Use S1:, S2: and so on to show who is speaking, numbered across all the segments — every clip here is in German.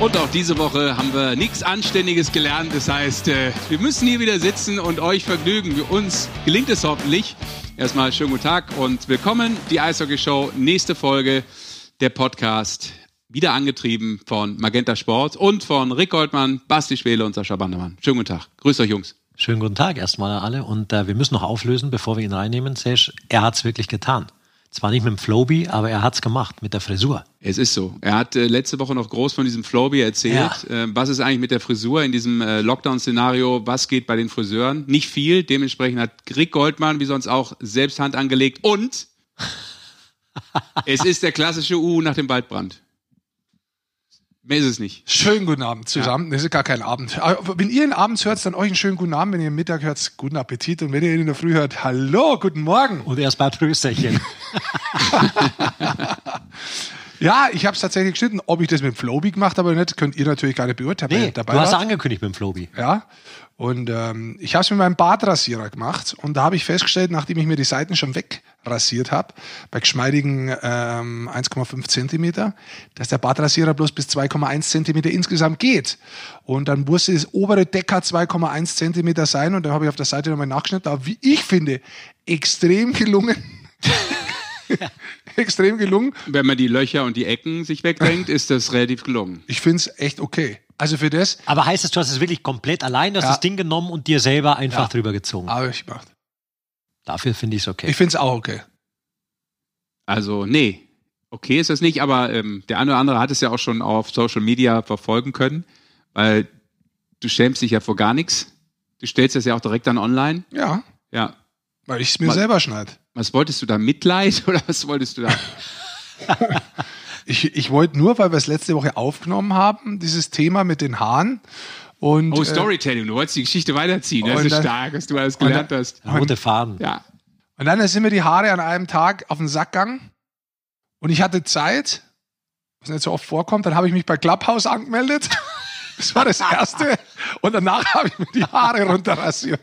S1: Und auch diese Woche haben wir nichts Anständiges gelernt. Das heißt, äh, wir müssen hier wieder sitzen und euch vergnügen. Uns gelingt es hoffentlich. Erstmal schönen guten Tag und willkommen. Die Eishockey Show, nächste Folge der Podcast. Wieder angetrieben von Magenta Sport und von Rick Goldmann, Basti Schwele und Sascha Bandermann. Schönen guten Tag. Grüßt euch, Jungs.
S2: Schönen guten Tag erstmal an alle. Und äh, wir müssen noch auflösen, bevor wir ihn reinnehmen. Sesh, er hat es wirklich getan. Zwar nicht mit dem Flowbee, aber er hat es gemacht mit der Frisur.
S1: Es ist so. Er hat äh, letzte Woche noch groß von diesem Flowbee erzählt. Ja. Äh, was ist eigentlich mit der Frisur in diesem äh, Lockdown-Szenario? Was geht bei den Friseuren? Nicht viel. Dementsprechend hat Rick Goldmann, wie sonst auch, selbst Hand angelegt. Und es ist der klassische U nach dem Waldbrand. Mehr ist es nicht.
S3: Schönen guten Abend zusammen. Ja. Das ist gar kein Abend. Wenn ihr ihn abends hört, dann euch einen schönen guten Abend. Wenn ihr Mittag hört, guten Appetit. Und wenn ihr ihn in der Früh hört, hallo, guten Morgen.
S2: Und erst mal Prösterchen.
S3: ja, ich habe es tatsächlich geschnitten. Ob ich das mit dem Flowbee gemacht habe oder nicht, könnt ihr natürlich gar nicht beurteilen.
S2: Nee, dabei du hast wart. angekündigt mit dem Flowbee.
S3: Ja. Und ähm, ich habe es mit meinem Bartrasierer gemacht. Und da habe ich festgestellt, nachdem ich mir die Seiten schon weg rasiert habe, bei geschmeidigen ähm, 1,5 Zentimeter, dass der Bartrasierer bloß bis 2,1 Zentimeter insgesamt geht. Und dann musste das obere Decker 2,1 Zentimeter sein und dann habe ich auf der Seite nochmal nachgeschnitten, aber wie ich finde, extrem gelungen. extrem gelungen.
S1: Wenn man die Löcher und die Ecken sich wegdenkt, ist das relativ gelungen.
S3: Ich finde es echt okay. Also für das.
S2: Aber heißt es, du hast es wirklich komplett allein, du hast ja. das Ding genommen und dir selber einfach ja. drüber gezogen?
S3: Habe ich gemacht.
S2: Dafür finde ich es okay.
S3: Ich finde es auch okay.
S1: Also, nee. Okay ist das nicht, aber ähm, der eine oder andere hat es ja auch schon auf Social Media verfolgen können, weil du schämst dich ja vor gar nichts. Du stellst das ja auch direkt dann online.
S3: Ja.
S1: Ja.
S3: Weil ich es mir was, selber schneide.
S1: Was wolltest du da? Mitleid oder was wolltest du da?
S3: ich, ich wollte nur, weil wir es letzte Woche aufgenommen haben, dieses Thema mit den Haaren. Und,
S1: oh, äh, Storytelling, du wolltest die Geschichte weiterziehen. Das ist dann, stark, dass du alles gelernt
S2: dann,
S1: hast.
S2: Rote Faden.
S1: Ja.
S3: Und dann sind mir die Haare an einem Tag auf den Sack gegangen. Und ich hatte Zeit, was nicht so oft vorkommt. Dann habe ich mich bei Clubhouse angemeldet. Das war das Erste. Und danach habe ich mir die Haare runterrasiert.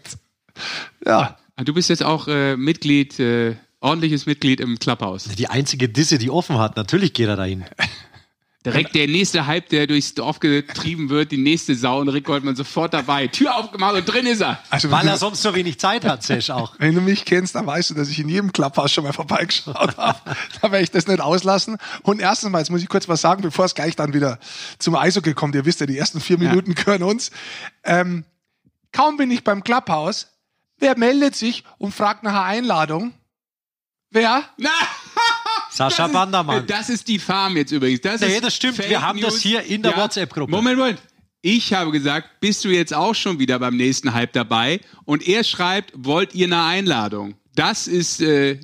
S3: Ja.
S1: Ah, du bist jetzt auch äh, Mitglied, äh, ordentliches Mitglied im Clubhouse.
S2: Die einzige Disse, die offen hat. Natürlich geht er dahin.
S1: Direkt der nächste Hype, der durchs Dorf getrieben wird, die nächste Sau und Rick Goldmann sofort dabei. Tür aufgemacht und drin ist er.
S2: Also, Weil er sonst so wenig Zeit hat, Sesh auch.
S3: Wenn du mich kennst, dann weißt du, dass ich in jedem Clubhaus schon mal vorbeigeschaut habe. da werde ich das nicht auslassen. Und erstens mal, jetzt muss ich kurz was sagen, bevor es gleich dann wieder zum Eishockey kommt. Ihr wisst ja, die ersten vier Minuten ja. gehören uns. Ähm, kaum bin ich beim Clubhaus, wer meldet sich und fragt nach einer Einladung? Wer?
S1: Na!
S2: Sascha
S1: das
S2: Bandermann.
S1: Ist, das ist die Farm jetzt übrigens. Das
S2: nee, das stimmt. Fake Wir haben News. das hier in der ja. WhatsApp-Gruppe.
S1: Moment, Moment. Ich habe gesagt, bist du jetzt auch schon wieder beim nächsten Hype dabei? Und er schreibt, wollt ihr eine Einladung? Das ist äh,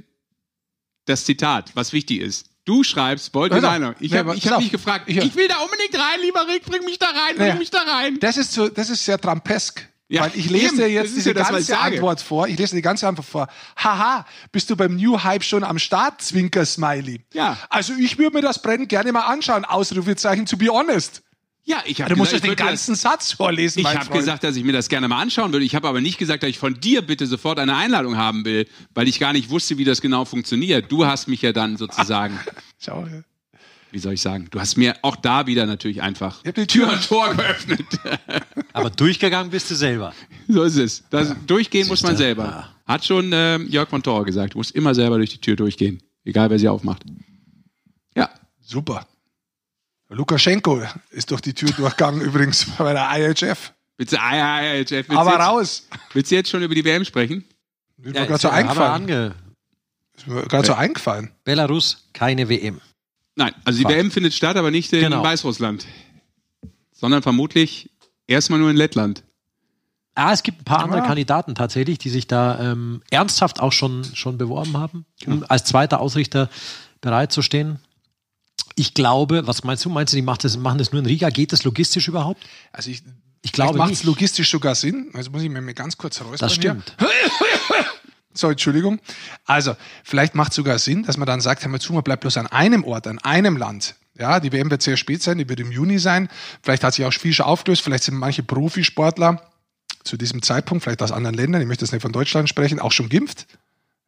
S1: das Zitat, was wichtig ist. Du schreibst, wollt ihr eine Einladung? Ich habe hab mich gefragt, ich, ich, will da unbedingt rein, lieber Rick, bring mich da rein, bring ja. mich da rein.
S3: Das ist, so, das ist sehr trampesk. Ja, Weil ich lese dir jetzt diese ja das, ganze Antwort vor. Ich lese die ganze Antwort vor. Haha, bist du beim New Hype schon am Start, Zwinker Smiley?
S1: Ja.
S3: Also ich würde mir das Brennen gerne mal anschauen. Ausrufezeichen, to be honest.
S1: Ja, ich habe
S3: Du musst gesagt, den ganzen das, Satz vorlesen.
S1: Ich habe gesagt, dass ich mir das gerne mal anschauen würde. Ich habe aber nicht gesagt, dass ich von dir bitte sofort eine Einladung haben will, weil ich gar nicht wusste, wie das genau funktioniert. Du hast mich ja dann sozusagen. Schau. Wie soll ich sagen? Du hast mir auch da wieder natürlich einfach
S3: die Tür und Tor geöffnet.
S2: aber durchgegangen bist du selber.
S1: So ist es. Das, ja. Durchgehen muss man selber. Hat schon äh, Jörg von Tor gesagt. Du musst immer selber durch die Tür durchgehen. Egal, wer sie aufmacht. Ja.
S3: Super. Lukaschenko ist durch die Tür durchgegangen, übrigens bei der IHF.
S1: Bitte, IHF.
S3: Aber jetzt, raus.
S1: Willst du jetzt schon über die WM sprechen?
S3: Ist ja, mir gerade so eingefallen. Ist mir gerade so eingefallen.
S2: Belarus, keine WM.
S1: Nein, also die. WM findet statt, aber nicht in genau. Weißrussland. Sondern vermutlich erstmal nur in Lettland.
S2: Ah, es gibt ein paar andere Kandidaten tatsächlich, die sich da ähm, ernsthaft auch schon, schon beworben haben, um als zweiter Ausrichter bereit zu stehen. Ich glaube, was meinst du? Meinst du, die macht das, machen das nur in Riga? Geht das logistisch überhaupt?
S3: Also ich, ich glaube macht es logistisch sogar Sinn. Also muss ich mir ganz kurz räuspern.
S2: Das stimmt.
S3: So, Entschuldigung. Also, vielleicht macht es sogar Sinn, dass man dann sagt, hör mal zu, man bleibt bloß an einem Ort, an einem Land. Ja, die WM wird sehr spät sein, die wird im Juni sein. Vielleicht hat sich auch viel schon aufgelöst, vielleicht sind manche Profisportler zu diesem Zeitpunkt, vielleicht aus anderen Ländern, ich möchte jetzt nicht von Deutschland sprechen, auch schon geimpft.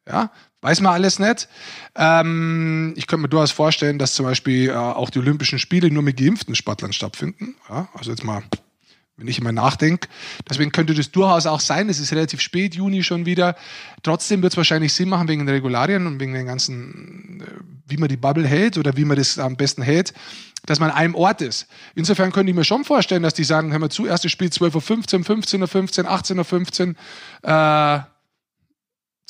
S3: Ja, weiß man alles nicht. Ähm, ich könnte mir durchaus vorstellen, dass zum Beispiel äh, auch die Olympischen Spiele nur mit geimpften Sportlern stattfinden. Ja, also jetzt mal wenn ich immer nachdenke. Deswegen könnte das durchaus auch sein. Es ist relativ spät, Juni schon wieder. Trotzdem wird es wahrscheinlich Sinn machen wegen den Regularien und wegen den ganzen, äh, wie man die Bubble hält oder wie man das am besten hält, dass man an einem Ort ist. Insofern könnte ich mir schon vorstellen, dass die sagen, hör mal zu, erstes Spiel 12.15 Uhr, 15.15 Uhr, 18.15 Uhr, äh,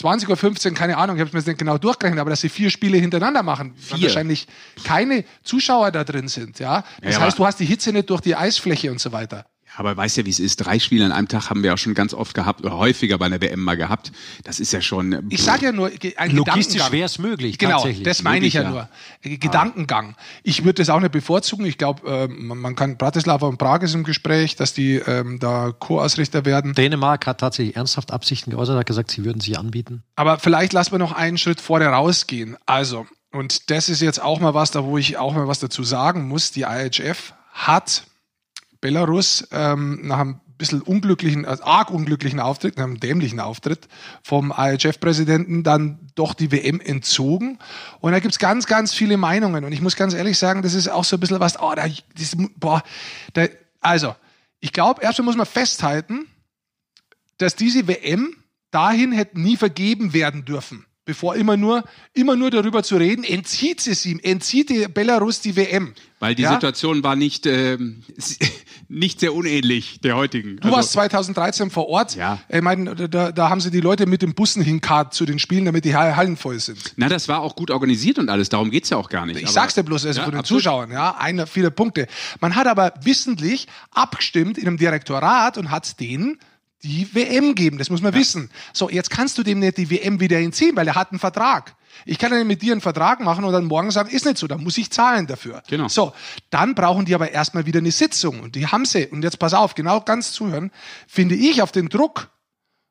S3: 20.15 Uhr, keine Ahnung, ich habe es mir jetzt nicht genau durchgerechnet, aber dass sie vier Spiele hintereinander machen,
S1: vier.
S3: wahrscheinlich keine Zuschauer da drin sind. Ja? Das
S1: Ja,
S3: heißt, du hast die Hitze nicht durch die Eisfläche und so weiter.
S1: Aber weißt ja, wie es ist. Drei Spiele an einem Tag haben wir auch schon ganz oft gehabt oder häufiger bei einer WM mal gehabt. Das ist ja schon.
S3: Ich sage ja nur, ein
S2: Logistisch
S3: Gedankengang.
S2: wäre es möglich,
S3: Genau,
S2: tatsächlich.
S3: das meine ich ja,
S1: Möglich,
S3: nur. Äh, Gedankengang. Ich würde das auch nicht bevorzugen. Ich glaube, äh, man man kann, Bratislava und Prag ist im Gespräch, dass die ähm, da Co-Ausrichter werden.
S2: Dänemark hat tatsächlich ernsthaft Absichten geäußert, hat gesagt, sie würden sich anbieten.
S3: Aber vielleicht lassen wir noch einen Schritt vorher rausgehen. Also, und das ist jetzt auch mal was, da wo ich auch mal was dazu sagen muss. Die IHF hat Belarus ähm, nach einem bisschen unglücklichen, also arg unglücklichen Auftritt, nach einem dämlichen Auftritt vom IHF-Präsidenten dann doch die WM entzogen. Und da gibt's ganz, ganz viele Meinungen. Und ich muss ganz ehrlich sagen, das ist auch so ein bisschen was, oh, da, das, boah, da, also, ich glaube, erstmal muss man festhalten, dass diese WM dahin hätte nie vergeben werden dürfen. Bevor immer nur, immer nur darüber zu reden, entzieht sie es ihm, entzieht die Belarus die WM.
S1: weil die
S3: Ja?
S1: Situation war nicht, ähm, nicht sehr unähnlich der heutigen.
S3: Du warst 2013 vor Ort.
S1: Ja.
S3: Ich meine, da, da haben sie die Leute mit den Bussen hinkarrt zu den Spielen, damit die Hallen voll sind.
S1: Na, das war auch gut organisiert und alles. Darum geht's ja auch gar nicht.
S3: Ich
S1: Aber-
S3: sag's dir bloß, also
S1: Ja,
S3: von den
S1: absolut.
S3: Zuschauern, ja, einer viele Punkte. Man hat aber wissentlich abgestimmt in einem Direktorat und hat denen die WM geben. Das muss man wissen. So, jetzt kannst du dem nicht die WM wieder entziehen, weil er hat einen Vertrag. Ich kann ja nicht mit dir einen Vertrag machen und dann morgen sagen, ist nicht so, dann muss ich zahlen dafür.
S1: Genau.
S3: So, dann brauchen die aber erstmal wieder eine Sitzung und die haben sie. Und jetzt pass auf, genau ganz zuhören, finde ich auf den Druck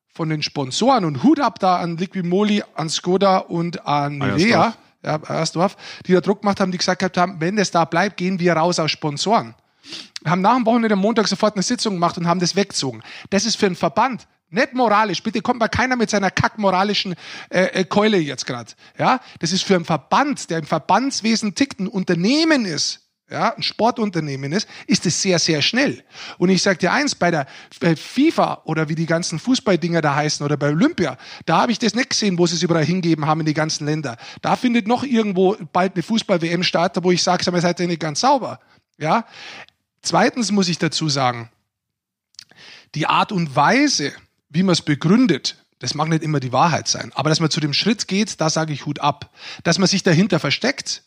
S3: von den Sponsoren und Hut ab da an Liquimoli, an Skoda und an Nivea, ja, Eiersdorf, die da Druck gemacht haben, die gesagt haben, wenn das da bleibt, gehen wir raus aus Sponsoren. Haben nach dem Wochenende am Montag sofort eine Sitzung gemacht und haben das weggezogen. Das ist für einen Verband nicht moralisch. Bitte kommt mal keiner mit seiner kackmoralischen äh, äh, Keule jetzt gerade. Ja, das ist für einen Verband, der im Verbandswesen tickt, ein Unternehmen ist. Ja, ein Sportunternehmen ist, ist es sehr, sehr schnell. Und ich sage dir eins, bei der FIFA oder wie die ganzen Fußballdinger da heißen oder bei Olympia, da habe ich das nicht gesehen, wo sie es überall hingeben haben in die ganzen Länder. Da findet noch irgendwo bald eine Fußball-WM statt, wo ich sage, seid ihr nicht ganz sauber. Ja, Zweitens muss ich dazu sagen, die Art und Weise, wie man es begründet, das mag nicht immer die Wahrheit sein. Aber dass man zu dem Schritt geht, da sage ich Hut ab. Dass man sich dahinter versteckt,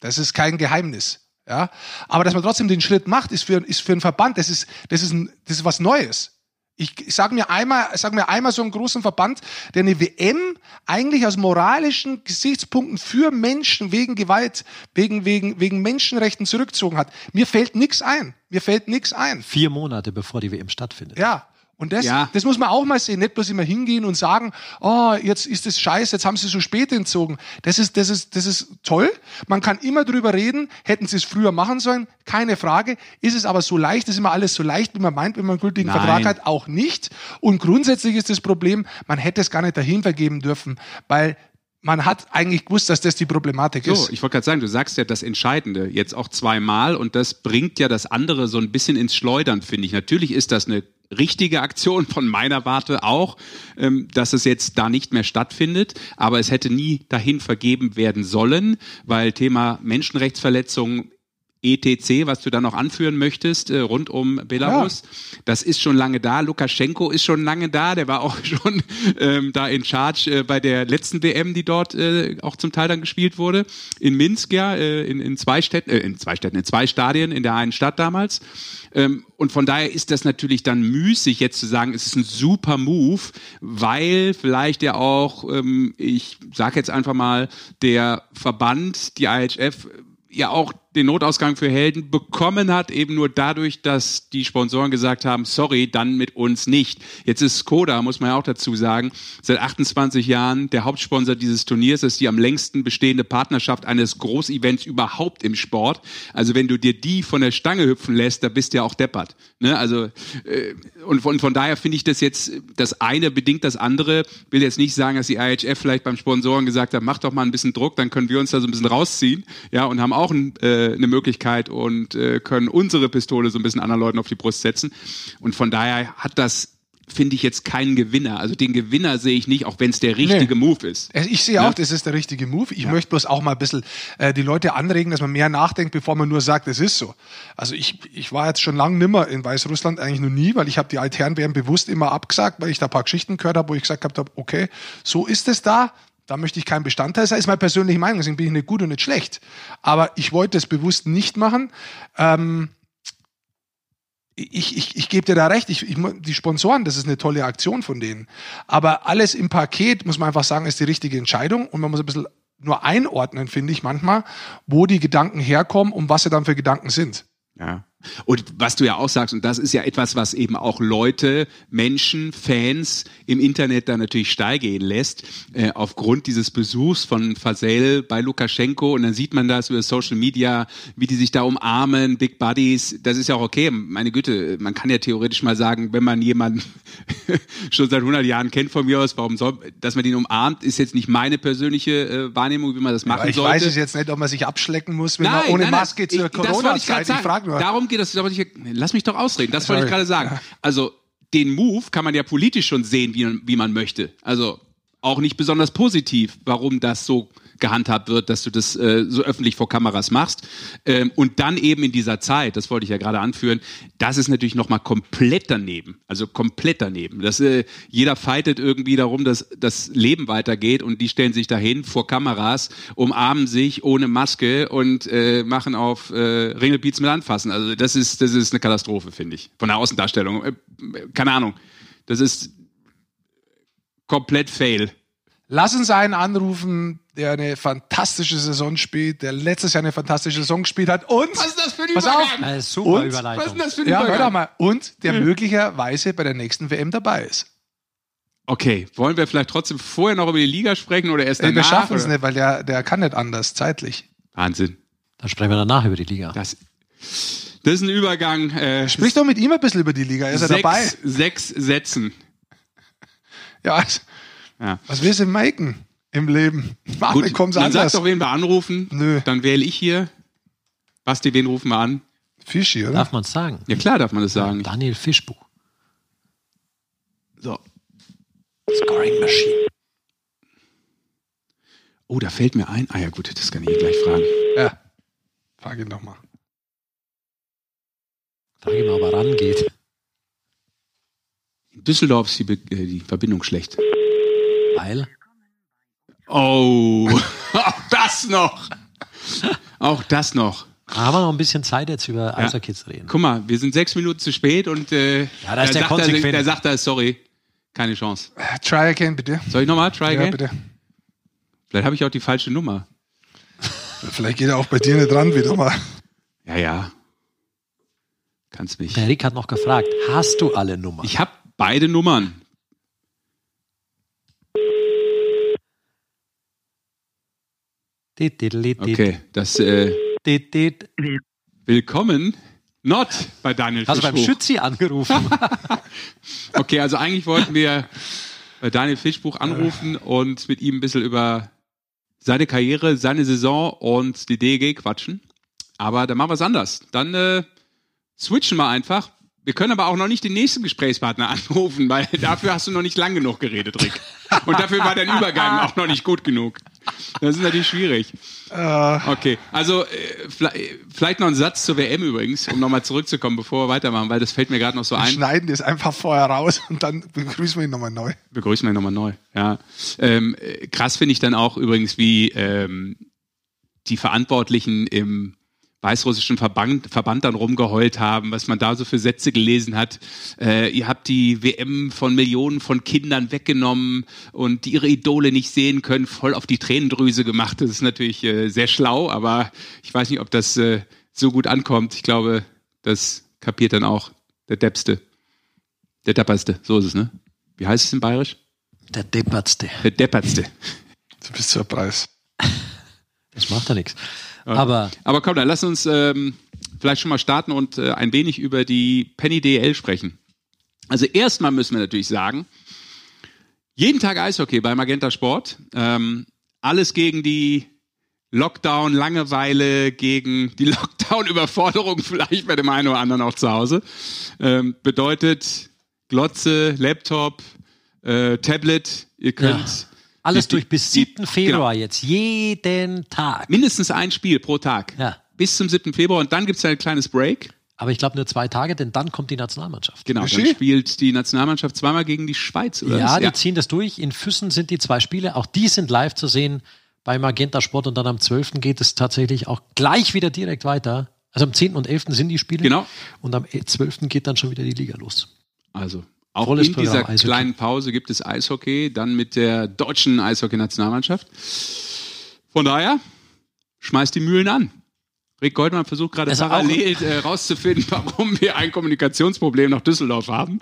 S3: das ist kein Geheimnis. Ja, aber dass man trotzdem den Schritt macht, ist für, ist für einen Verband, das ist, das ist, ein, das ist was Neues. Ich, ich sage mir einmal, sag mir einmal so einen großen Verband, der eine WM eigentlich aus moralischen Gesichtspunkten für Menschen wegen Gewalt, wegen, wegen, wegen Menschenrechten zurückgezogen hat. Mir fällt nichts ein. Mir fällt nichts ein.
S2: Vier Monate bevor die WM stattfindet.
S3: Ja. Und das,
S1: Ja.
S3: das muss man auch mal sehen, nicht bloß immer hingehen und sagen, oh, jetzt ist es scheiße, jetzt haben sie so spät entzogen. Das ist, das ist, das ist toll. Man kann immer drüber reden, hätten sie es früher machen sollen, keine Frage. Ist es aber so leicht, ist immer alles so leicht, wie man meint, wenn man einen gültigen
S1: Nein.
S3: Vertrag hat, auch nicht. Und grundsätzlich ist das Problem, man hätte es gar nicht dahin vergeben dürfen, weil man hat eigentlich gewusst, dass das die Problematik
S1: So,
S3: ist.
S1: ich wollte gerade sagen, du sagst ja das Entscheidende jetzt auch zweimal und das bringt ja das andere so ein bisschen ins Schleudern, finde ich. Natürlich ist das eine richtige Aktion von meiner Warte auch, ähm, dass es jetzt da nicht mehr stattfindet, aber es hätte nie dahin vergeben werden sollen, weil Thema Menschenrechtsverletzungen ETC, was du da noch anführen möchtest, äh, rund um Belarus. Das ist schon lange da. Lukaschenko ist schon lange da. Der war auch schon ähm, da in Charge äh, bei der letzten WM, die dort äh, auch zum Teil dann gespielt wurde. In Minsk, ja, äh, in, in zwei Städten, äh, in zwei Städten, in zwei Stadien in der einen Stadt damals. Ähm, und von daher ist das natürlich dann müßig, jetzt zu sagen, es ist ein super Move, weil vielleicht ja auch, ähm, ich sage jetzt einfach mal, der Verband, die IHF, ja auch den Notausgang für Helden bekommen hat, eben nur dadurch, dass die Sponsoren gesagt haben, sorry, dann mit uns nicht. Jetzt ist Skoda, muss man ja auch dazu sagen, seit 28 Jahren der Hauptsponsor dieses Turniers, das ist die am längsten bestehende Partnerschaft eines Großevents überhaupt im Sport. Also wenn du dir die von der Stange hüpfen lässt, da bist du ja auch deppert. Ne? Also äh, und von, von daher finde ich das jetzt, das eine bedingt das andere. Will jetzt nicht sagen, dass die IHF vielleicht beim Sponsoren gesagt hat, mach doch mal ein bisschen Druck, dann können wir uns da so ein bisschen rausziehen, ja, und haben auch ein, äh, eine Möglichkeit und äh, können unsere Pistole so ein bisschen anderen Leuten auf die Brust setzen. Und von daher hat das finde ich jetzt keinen Gewinner. Also den Gewinner sehe ich nicht, auch wenn es der richtige nee. Move ist.
S3: Ich sehe auch, das ist der richtige Move. Ich ja. möchte bloß auch mal ein bisschen äh, die Leute anregen, dass man mehr nachdenkt, bevor man nur sagt, es ist so. Also ich, ich war jetzt schon lange nimmer in Weißrussland, eigentlich noch nie, weil ich habe die Altherrenwehren bewusst immer abgesagt, weil ich da ein paar Geschichten gehört habe, wo ich gesagt habe, okay, so ist es da, da möchte ich kein Bestandteil sein, ist meine persönliche Meinung, deswegen bin ich nicht gut und nicht schlecht. Aber ich wollte es bewusst nicht machen. Ähm, ich, ich, ich gebe dir da recht, ich, ich, die Sponsoren, das ist eine tolle Aktion von denen. Aber alles im Paket, muss man einfach sagen, ist die richtige Entscheidung und man muss ein bisschen nur einordnen, finde ich manchmal, wo die Gedanken herkommen und was sie dann für Gedanken sind.
S1: Ja. Und was du ja auch sagst, und das ist ja etwas, was eben auch Leute, Menschen, Fans im Internet da natürlich steil gehen lässt, äh, aufgrund dieses Besuchs von Fasel bei Lukaschenko. Und dann sieht man das über Social Media, wie die sich da umarmen, Big Buddies. Das ist ja auch okay. Meine Güte, man kann ja theoretisch mal sagen, wenn man jemanden schon seit 100 Jahren kennt von mir aus, warum soll, dass man den umarmt, ist jetzt nicht meine persönliche äh, Wahrnehmung, wie man das machen
S3: ich
S1: sollte.
S3: Ich weiß es jetzt nicht, ob man sich abschlecken muss, wenn nein, man ohne nein, Maske nein, zur Corona-Zeit.
S1: Ich frage nur. Darum geht das. Lass mich doch ausreden. Das wollte ich gerade sagen. Also den Move kann man ja politisch schon sehen, wie, wie man möchte. Also auch nicht besonders positiv, warum das so gehandhabt wird, dass du das äh, so öffentlich vor Kameras machst. Ähm, und dann eben in dieser Zeit, das wollte ich ja gerade anführen, das ist natürlich nochmal komplett daneben. Also komplett daneben. Das, äh, jeder fightet irgendwie darum, dass das Leben weitergeht und die stellen sich dahin vor Kameras, umarmen sich ohne Maske und äh, machen auf äh, Ringelbeats mit anfassen. Also das ist, das ist eine Katastrophe, finde ich. Von der Außendarstellung. Äh, keine Ahnung. Das ist komplett fail.
S3: Lass uns einen anrufen, der eine fantastische Saison spielt, der letztes Jahr eine fantastische Saison gespielt hat und
S1: was ist das für ein
S3: pass
S1: Übergang?
S3: Auf, super und, Überleitung. Was ist das für ein ja, Übergang? Hör mal, und der hm. möglicherweise bei der nächsten WM dabei ist.
S1: Okay, wollen wir vielleicht trotzdem vorher noch über die Liga sprechen oder erst danach?
S3: Wir schaffen es nicht, weil der, der kann nicht anders, zeitlich.
S1: Wahnsinn.
S2: Dann sprechen wir danach über die Liga.
S1: Das, das ist ein Übergang.
S3: Äh, Sprich doch mit ihm ein bisschen über die Liga, ist er dabei?
S1: Sechs Sätzen.
S3: Ja, also, ja. Was willst du Miken im Leben?
S1: Mann, Gut, dann anders. sag doch, wen wir anrufen. Nö. Dann wähle ich hier. Basti, wen rufen wir an?
S3: Fischi, oder?
S2: Darf man es sagen?
S1: Ja, klar darf man das sagen.
S2: Daniel Fischbuch.
S1: So.
S2: Scoring Machine.
S1: Oh, da fällt mir ein. Ah ja, gut, das kann ich gleich fragen.
S3: Ja. Frag ihn doch mal.
S2: Frag ihn mal, ob er rangeht.
S1: In Düsseldorf ist die, Be äh, die Verbindung schlecht.
S2: Weil?
S1: Oh, auch das noch. Auch das noch.
S2: Haben wir noch ein bisschen Zeit jetzt über ja. Eishockey zu reden?
S1: Guck mal, wir sind sechs Minuten zu spät und äh,
S2: ja, da ist der, sagt
S1: er, der sagt da, sorry, keine Chance.
S3: Try again, bitte.
S1: Soll ich nochmal? Try again?
S3: Ja, bitte.
S1: Vielleicht habe ich auch die falsche Nummer.
S3: Vielleicht geht er auch bei dir nicht dran wieder mal.
S1: Ja, ja. Kannst mich.
S2: Der Rick hat noch gefragt, hast du alle Nummern?
S1: Ich habe beide Nummern. Okay, das äh, Willkommen not bei Daniel
S2: Hast Fischbuch. du beim Schützi angerufen?
S1: okay, also eigentlich wollten wir bei Daniel Fischbuch anrufen und mit ihm ein bisschen über seine Karriere, seine Saison und die DEG quatschen. Aber dann machen wir es anders. Dann äh, switchen wir einfach. Wir können aber auch noch nicht den nächsten Gesprächspartner anrufen, weil dafür hast du noch nicht lang genug geredet, Rick. Und dafür war dein Übergang auch noch nicht gut genug. Das ist natürlich schwierig. Uh. Okay, also äh, vielleicht noch ein Satz zur WM übrigens, um nochmal zurückzukommen, bevor wir weitermachen, weil das fällt mir gerade noch so ein. Wir
S3: schneiden das einfach vorher raus und dann begrüßen wir ihn nochmal neu.
S1: Begrüßen wir ihn nochmal neu, ja. Ähm, krass finde ich dann auch übrigens, wie ähm, die Verantwortlichen im weißrussischen Verband, Verband dann rumgeheult haben, was man da so für Sätze gelesen hat. Äh, ihr habt die WM von Millionen von Kindern weggenommen und die ihre Idole nicht sehen können, voll auf die Tränendrüse gemacht. Das ist natürlich äh, sehr schlau, aber ich weiß nicht, ob das äh, so gut ankommt. Ich glaube, das kapiert dann auch der Deppste. Der Depperste, so ist es, ne? Wie heißt es in Bayerisch?
S2: Der Deppertste.
S1: Der Deppertste.
S3: Du bist zur Preis.
S2: Das macht ja nichts. Aber,
S1: Aber komm, dann lass uns ähm, vielleicht schon mal starten und äh, ein wenig über die Penny DL sprechen. Also erstmal müssen wir natürlich sagen, jeden Tag Eishockey bei Magenta Sport. Ähm, alles gegen die Lockdown, Langeweile, gegen die Lockdown-Überforderung vielleicht bei dem einen oder anderen auch zu Hause. Ähm, bedeutet Glotze, Laptop, äh, Tablet, ihr könnt
S2: Ja. Alles
S1: die-
S2: durch bis
S1: die-
S2: 7. Februar
S1: Genau.
S2: jetzt. Jeden Tag.
S1: mindestens ein Spiel pro Tag.
S2: Ja.
S1: Bis zum 7. Februar und dann gibt es ein kleines Break.
S2: Aber ich glaube nur zwei Tage, denn dann kommt die Nationalmannschaft.
S1: Genau, dann spielt die Nationalmannschaft zweimal gegen die Schweiz, oder?
S2: Ja,
S1: was?
S2: die ziehen das durch. In Füssen sind die zwei Spiele. Auch die sind live zu sehen bei Magenta Sport. Und dann am 12. geht es tatsächlich auch gleich wieder direkt weiter. Also am 10. und 11. sind die Spiele.
S1: Genau.
S2: Und am 12. geht dann schon wieder die Liga los.
S1: Also auch
S2: Volles
S1: in
S2: Programm
S1: dieser
S2: Eishockey.
S1: kleinen Pause gibt es Eishockey, dann mit der deutschen Eishockey-Nationalmannschaft. Von daher, schmeißt die Mühlen an. Rick Goldmann versucht gerade parallel äh, rauszufinden, warum wir ein Kommunikationsproblem nach Düsseldorf haben.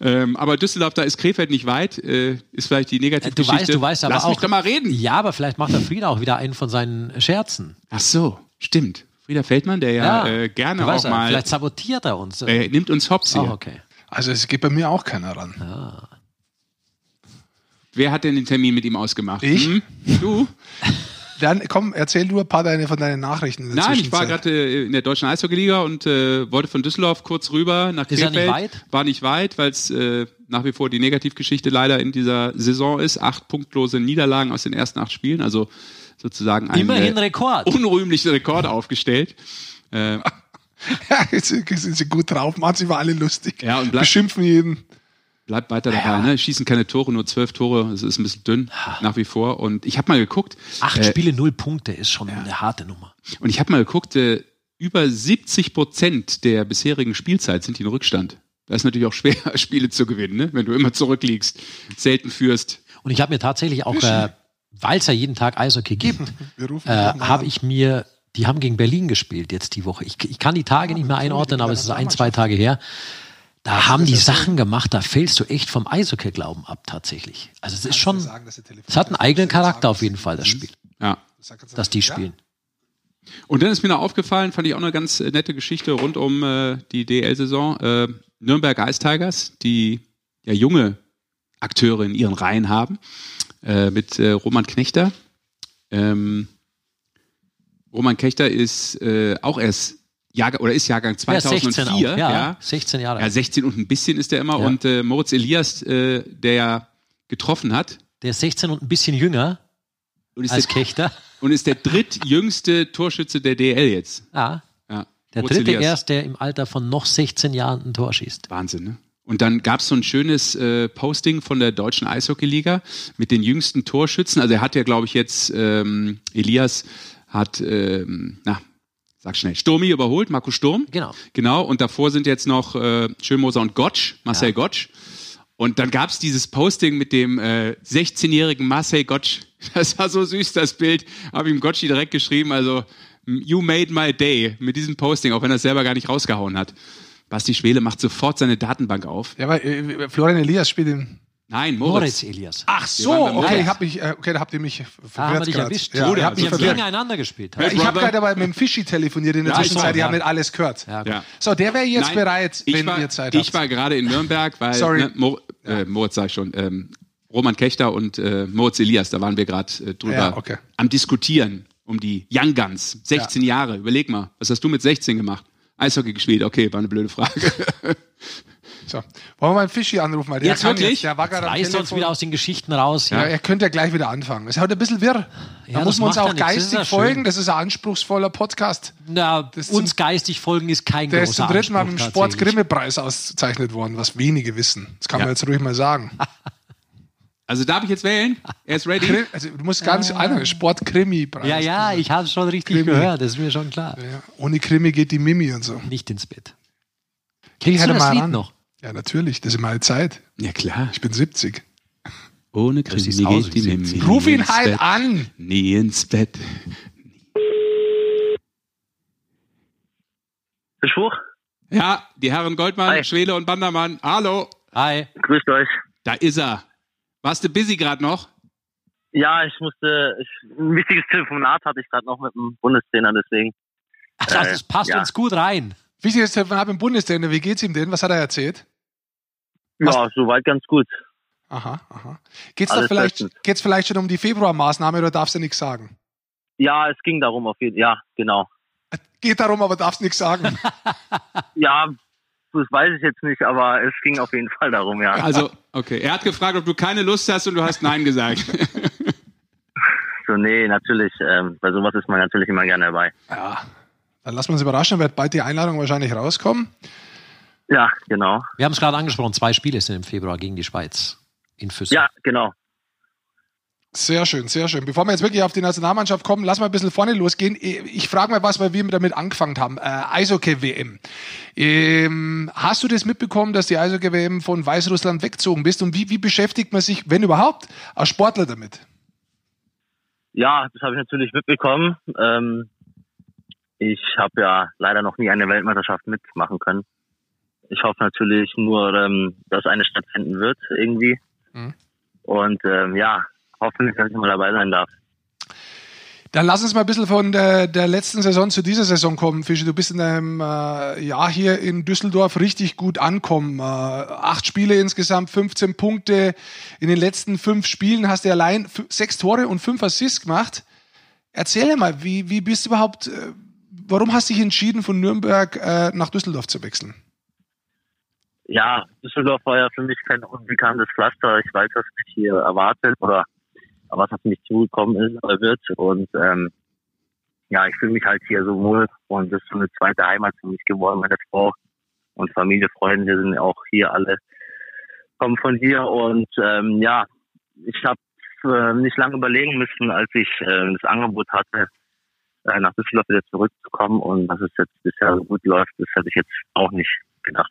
S1: Ähm, aber Düsseldorf, da ist Krefeld nicht weit, äh, ist vielleicht die
S2: Äh, Du
S1: Negativgeschichte.
S2: weißt, du weißt aber
S1: Lass
S2: auch.
S1: mich doch mal reden.
S2: Ja, aber vielleicht macht der Frieda auch wieder einen von seinen Scherzen.
S1: Ach so, stimmt. Frieder Feldmann, der ja, äh, gerne auch
S2: weißt ja,
S1: mal,
S2: Vielleicht sabotiert er uns.
S1: äh, nimmt uns Hops hier.
S2: oh, okay.
S3: Also es geht bei mir auch keiner ran.
S1: Wer hat denn den Termin mit ihm ausgemacht?
S3: Ich?
S1: Hm? Du?
S3: Dann komm, erzähl du ein paar deine, von deinen Nachrichten. In der
S1: Nein, ich war gerade äh, in der deutschen Eishockeyliga und äh, wollte von Düsseldorf kurz rüber nach
S2: Ist er
S1: Krefeld.
S2: nicht weit?
S1: War nicht weit, weil es äh, nach wie vor die Negativgeschichte leider in dieser Saison ist. Acht punktlose Niederlagen aus den ersten acht Spielen, also sozusagen ein
S2: Immerhin
S1: äh,
S2: Rekord.
S1: unrühmlichen Rekord aufgestellt.
S3: Ja, jetzt sind sie gut drauf, machen sie über alle lustig.
S1: Ja, und bleib-
S3: Beschimpfen jeden.
S1: bleibt weiter dabei, ne? Schießen keine Tore, nur zwölf Tore, das ist ein bisschen dünn nach wie vor. Und ich habe mal geguckt,
S2: Acht
S1: äh,
S2: Spiele, null Punkte ist schon eine harte Nummer.
S1: Und ich habe mal geguckt, äh, über 70 Prozent der bisherigen Spielzeit sind die in Rückstand. Da ist natürlich auch schwer, Spiele zu gewinnen, ne? wenn du immer zurückliegst, selten führst.
S2: Und ich habe mir tatsächlich auch, äh, weil es ja jeden Tag Eishockey gibt, äh, habe ich mir, die haben gegen Berlin gespielt jetzt die Woche. Ich, ich kann die Tage nicht mehr einordnen, aber es ist ein, zwei Tage her. Da haben die Sachen gemacht, da fällst du echt vom Eishockey-Glauben ab tatsächlich. Also es ist schon, es hat einen eigenen Charakter auf jeden Fall, das Spiel,
S1: Ja.
S2: dass die spielen.
S1: Und dann ist mir noch aufgefallen, fand ich auch eine ganz äh, nette Geschichte rund um äh, die DL-Saison. Äh, Nürnberg Ice Tigers, die ja junge Akteure in ihren Reihen haben, äh, mit äh, Roman Knechter. Ähm, Roman Knechter ist äh, auch erst Jahrgang, oder ist Jahrgang
S2: Ja,
S1: 2004.
S2: 16 auch, ja,
S1: ja.
S2: 16 Jahre.
S1: Ja, 16 und ein bisschen ist er immer.
S2: Ja.
S1: Und äh, Moritz Elias, äh, der ja getroffen hat,
S2: Der ist 16 und ein bisschen jünger
S1: und ist,
S2: als
S1: der,
S2: Kechter.
S1: und ist der drittjüngste Torschütze der DL jetzt.
S2: Ah,
S1: Ja.
S2: der
S1: Moritz
S2: dritte
S1: Elias.
S2: erst, der im Alter von noch 16 Jahren ein Tor schießt.
S1: Wahnsinn, ne? Und dann gab es so ein schönes äh, Posting von der Deutschen Eishockeyliga mit den jüngsten Torschützen. Also er hat ja, glaube ich, jetzt, ähm, Elias hat, ähm, na, sag schnell, Sturmi überholt, Marco Sturm.
S2: Genau.
S1: Genau, und davor sind jetzt noch äh, Schönmoser und Gottsch, Marcel
S2: Ja.
S1: Gottsch. Und dann gab's dieses Posting mit dem äh, 16-jährigen Marcel Gottsch. Das war so süß, das Bild. Habe ihm Gottschi direkt geschrieben, also you made my day mit diesem Posting, auch wenn er es selber gar nicht rausgehauen hat. Basti Schwele macht sofort seine Datenbank auf.
S3: Ja, aber äh, Florian Elias spielt in.
S1: Nein,
S2: Moritz
S1: Moritz.
S2: Elias.
S3: Ach
S1: so, okay,
S3: hab ich, äh, okay, da habt ihr mich verwirrt.
S2: da haben wir dich
S3: grad.
S2: erwischt.
S3: Ja,
S1: Oder?
S3: ihr habt
S2: die
S3: mich
S2: haben
S3: verwirrt.
S2: gegeneinander gespielt.
S1: Hey,
S3: Ich habe gerade aber mit dem Fischi telefoniert in der
S1: Ja, ich
S3: Zwischenzeit, die
S1: ja.
S3: haben nicht alles gehört.
S2: Ja.
S1: Ja.
S3: So, der wäre jetzt
S1: Nein,
S3: bereit,
S1: ich
S3: wenn
S1: war,
S3: ihr Zeit
S1: Ich
S3: habt.
S1: war gerade in Nürnberg, weil
S3: Sorry.
S1: Ne, Mo, äh, Moritz sag ich schon, ähm, Roman Kechter und äh, Moritz Elias, da waren wir gerade äh, drüber
S3: Ja, okay.
S1: am diskutieren um die Young Guns. 16 Jahre, überleg mal, was hast du mit 16 gemacht? Eishockey gespielt, okay, war eine blöde Frage.
S3: So. Wollen wir mal einen Fischi anrufen? Weil der
S1: Jetzt
S3: kann
S1: wirklich?
S3: Jetzt, der war gerade am
S2: Reißt uns wieder aus den Geschichten raus.
S3: Ja,
S2: Ja.
S3: er könnte ja gleich wieder anfangen. Es ist heute ein bisschen wirr.
S2: Ja,
S3: da
S2: das
S3: muss man uns auch.
S2: Das
S3: geistig
S2: schön.
S3: folgen. Das ist ein anspruchsvoller Podcast.
S2: Na,
S3: Das
S2: uns
S3: zum-
S2: geistig folgen ist kein
S3: Der ist zum dritten Mal mit dem
S2: Anspruch
S3: Sport
S2: tatsächlich.
S3: Grimme-Preis ausgezeichnet worden, was wenige wissen. Das kann
S1: Ja.
S3: man jetzt ruhig mal sagen.
S1: Also darf ich jetzt wählen? Er ist ready.
S3: Also du musst ganz ah. einer Sportkrimi-Preis.
S2: Ja, ja, ich habe es schon richtig Krimi. gehört, das ist mir schon klar.
S3: Ja, ohne Krimi geht die Mimi und so.
S2: Nicht ins Bett. Kennst du das Lied ran. noch?
S3: Ja, natürlich, das ist meine Zeit.
S1: Ja, klar.
S3: Ich bin 70.
S1: Ohne Krimi geht die Mimi.
S3: Ruf ihn halt Bett. an!
S1: Nie ins Bett.
S4: Beschwuch?
S1: Ja, die Herren Goldmann, Hi. Schwele und Bandermann. Hallo.
S2: Hi.
S4: Grüßt euch.
S1: Da ist er. Warst du busy gerade noch?
S4: Ja, ich musste, ich, ein wichtiges Telefonat hatte ich gerade noch mit dem Bundestrainer, deswegen.
S2: Ach, das äh, passt ja. uns gut rein.
S3: Wichtiges Telefonat mit dem Bundestrainer, wie geht's ihm denn? Was hat er erzählt?
S4: Ja, soweit ganz gut.
S3: Aha, aha. Geht's da vielleicht, geht's vielleicht schon um die Februarmaßnahme oder darfst du nichts sagen?
S4: Ja, es ging darum auf jeden Fall. Ja, genau.
S3: Geht darum, aber darfst nichts sagen.
S4: ja, das weiß ich jetzt nicht, aber es ging auf jeden Fall darum, ja.
S1: Also, okay. Er hat gefragt, ob du keine Lust hast und du hast Nein gesagt.
S4: so, nee, natürlich. Ähm, bei sowas ist man natürlich immer gerne dabei.
S3: Ja, dann lassen wir uns überraschen, wird bald die Einladung wahrscheinlich rauskommen.
S4: Ja, genau.
S2: Wir haben es gerade angesprochen, zwei Spiele sind im Februar gegen die Schweiz in Füssen.
S4: Ja, genau.
S3: Sehr schön, sehr schön. Bevor wir jetzt wirklich auf die Nationalmannschaft kommen, lass mal ein bisschen vorne losgehen. Ich frage mal was, weil wir damit angefangen haben. Äh, Eishockey-WM. Ähm, hast du das mitbekommen, dass die Eishockey-WM von Weißrussland weggezogen bist? Und wie, wie beschäftigt man sich, wenn überhaupt, als Sportler damit?
S4: Ja, das habe ich natürlich mitbekommen. Ähm, ich habe ja leider noch nie eine Weltmeisterschaft mitmachen können. Ich hoffe natürlich nur, ähm, dass eine stattfinden wird irgendwie. Mhm. Und ähm, ja, hoffentlich, dass ich mal dabei sein darf.
S3: Dann lass uns mal ein bisschen von der, der letzten Saison zu dieser Saison kommen, Fische. Du bist in einem äh, Jahr hier in Düsseldorf richtig gut ankommen. Äh, acht Spiele insgesamt, 15 Punkte. In den letzten fünf Spielen hast du allein sechs Tore und fünf Assists gemacht. Erzähl mal, wie, wie bist du überhaupt, äh, warum hast du dich entschieden, von Nürnberg äh, nach Düsseldorf zu wechseln?
S4: Ja, Düsseldorf war ja für mich kein unbekanntes Pflaster. Ich weiß, was mich hier erwartet oder was auf mich zugekommen ist oder wird. Und ähm, ja, ich fühle mich halt hier so wohl und das ist so eine zweite Heimat für mich geworden. Meine Frau und Familie, Freunde sind auch hier alle, kommen von hier und ähm, ja, ich habe äh, nicht lange überlegen müssen, als ich äh, das Angebot hatte, äh, nach Düsseldorf wieder zurückzukommen und dass es jetzt bisher so gut läuft, das hätte ich jetzt auch nicht gedacht.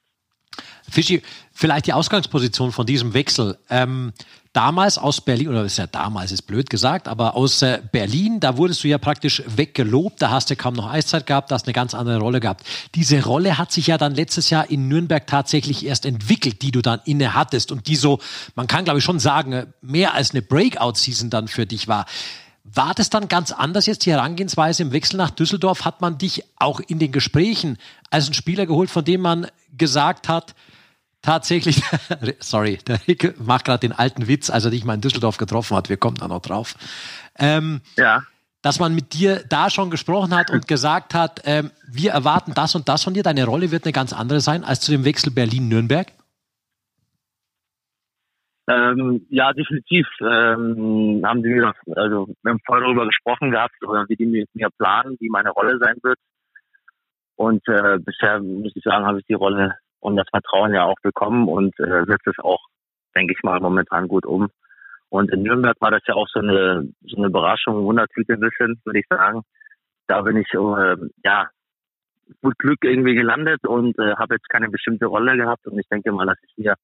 S2: Fischi, vielleicht die Ausgangsposition von diesem Wechsel. Ähm, damals aus Berlin, oder ist ja damals, ist blöd gesagt, aber aus äh, Berlin, da wurdest du ja praktisch weggelobt, da hast du kaum noch Eiszeit gehabt, da hast eine ganz andere Rolle gehabt. Diese Rolle hat sich ja dann letztes Jahr in Nürnberg tatsächlich erst entwickelt, die du dann inne hattest und die so, man kann glaube ich schon sagen, mehr als eine Breakout-Season dann für dich war. War das dann ganz anders jetzt die Herangehensweise im Wechsel nach Düsseldorf? Hat man dich auch in den Gesprächen als einen Spieler geholt, von dem man gesagt hat, tatsächlich, sorry, der Rick macht gerade den alten Witz, als er dich mal in Düsseldorf getroffen hat, wir kommen da noch drauf. Ähm,
S4: ja.
S2: Dass man mit dir da schon gesprochen hat und gesagt hat, ähm, wir erwarten das und das von dir, deine Rolle wird eine ganz andere sein als zu dem Wechsel Berlin-Nürnberg?
S4: Ähm, ja, definitiv ähm, haben die mir, also wir haben voll darüber gesprochen gehabt, oder wie die mir, mir planen, wie meine Rolle sein wird. Und äh, bisher muss ich sagen, habe ich die Rolle und das Vertrauen ja auch bekommen und äh, setzt es auch, denke ich mal, momentan gut um. Und in Nürnberg war das ja auch so eine, so eine Überraschung, Wundertüte ein bisschen, würde ich sagen. Da bin ich äh, ja gut Glück irgendwie gelandet und äh, habe jetzt keine bestimmte Rolle gehabt. Und ich denke mal, dass ich mir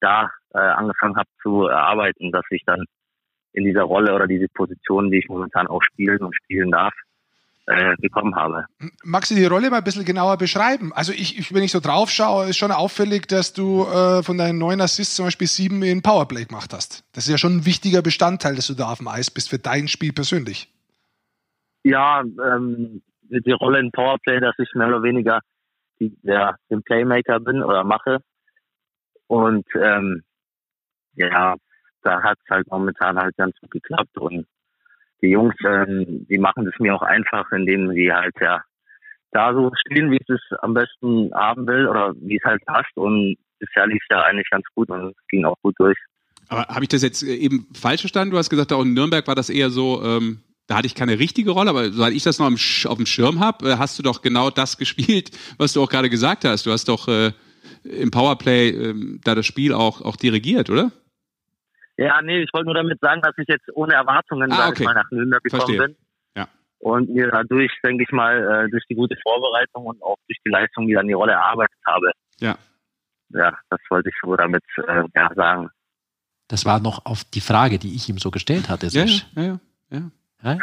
S4: da äh, angefangen habe zu erarbeiten, dass ich dann in dieser Rolle oder diese Position, die ich momentan auch spielen und spielen darf, äh, bekommen habe.
S3: Magst du die Rolle mal ein bisschen genauer beschreiben? Also ich, ich wenn ich so drauf schaue, ist schon auffällig, dass du äh, von deinen neun Assists zum Beispiel sieben in Powerplay gemacht hast. Das ist ja schon ein wichtiger Bestandteil, dass du da auf dem Eis bist für dein Spiel persönlich.
S4: Ja, ähm, die Rolle in Powerplay, dass ich mehr oder weniger die, ja, den Playmaker bin oder mache. Und ähm, ja, da hat es halt momentan halt ganz gut geklappt und die Jungs, ähm, die machen es mir auch einfach, indem sie halt ja da so stehen, wie ich es am besten haben will oder wie es halt passt. Und bisher lief es ja eigentlich ganz gut und ging auch gut durch.
S1: Aber habe ich das jetzt äh, eben falsch verstanden? Du hast gesagt, auch in Nürnberg war das eher so, ähm, da hatte ich keine richtige Rolle, aber soweit ich das noch auf dem Schirm habe, äh, hast du doch genau das gespielt, was du auch gerade gesagt hast. Du hast doch äh, im Powerplay äh, da das Spiel auch, auch dirigiert, oder?
S4: Ja, nee, ich wollte nur damit sagen, dass ich jetzt ohne Erwartungen
S1: Ah,
S4: sag
S1: okay.
S4: ich mal, nach Nürnberg gekommen
S1: Verstehe.
S4: bin.
S1: Ja.
S4: Und mir dadurch, denke ich mal, äh, durch die gute Vorbereitung und auch durch die Leistung, die dann die Rolle erarbeitet habe.
S1: Ja.
S4: Ja, das wollte ich so damit äh, ja, sagen.
S2: Das war noch auf die Frage, die ich ihm so gestellt hatte.
S1: Ja, ja, ja. ja.
S2: Ja?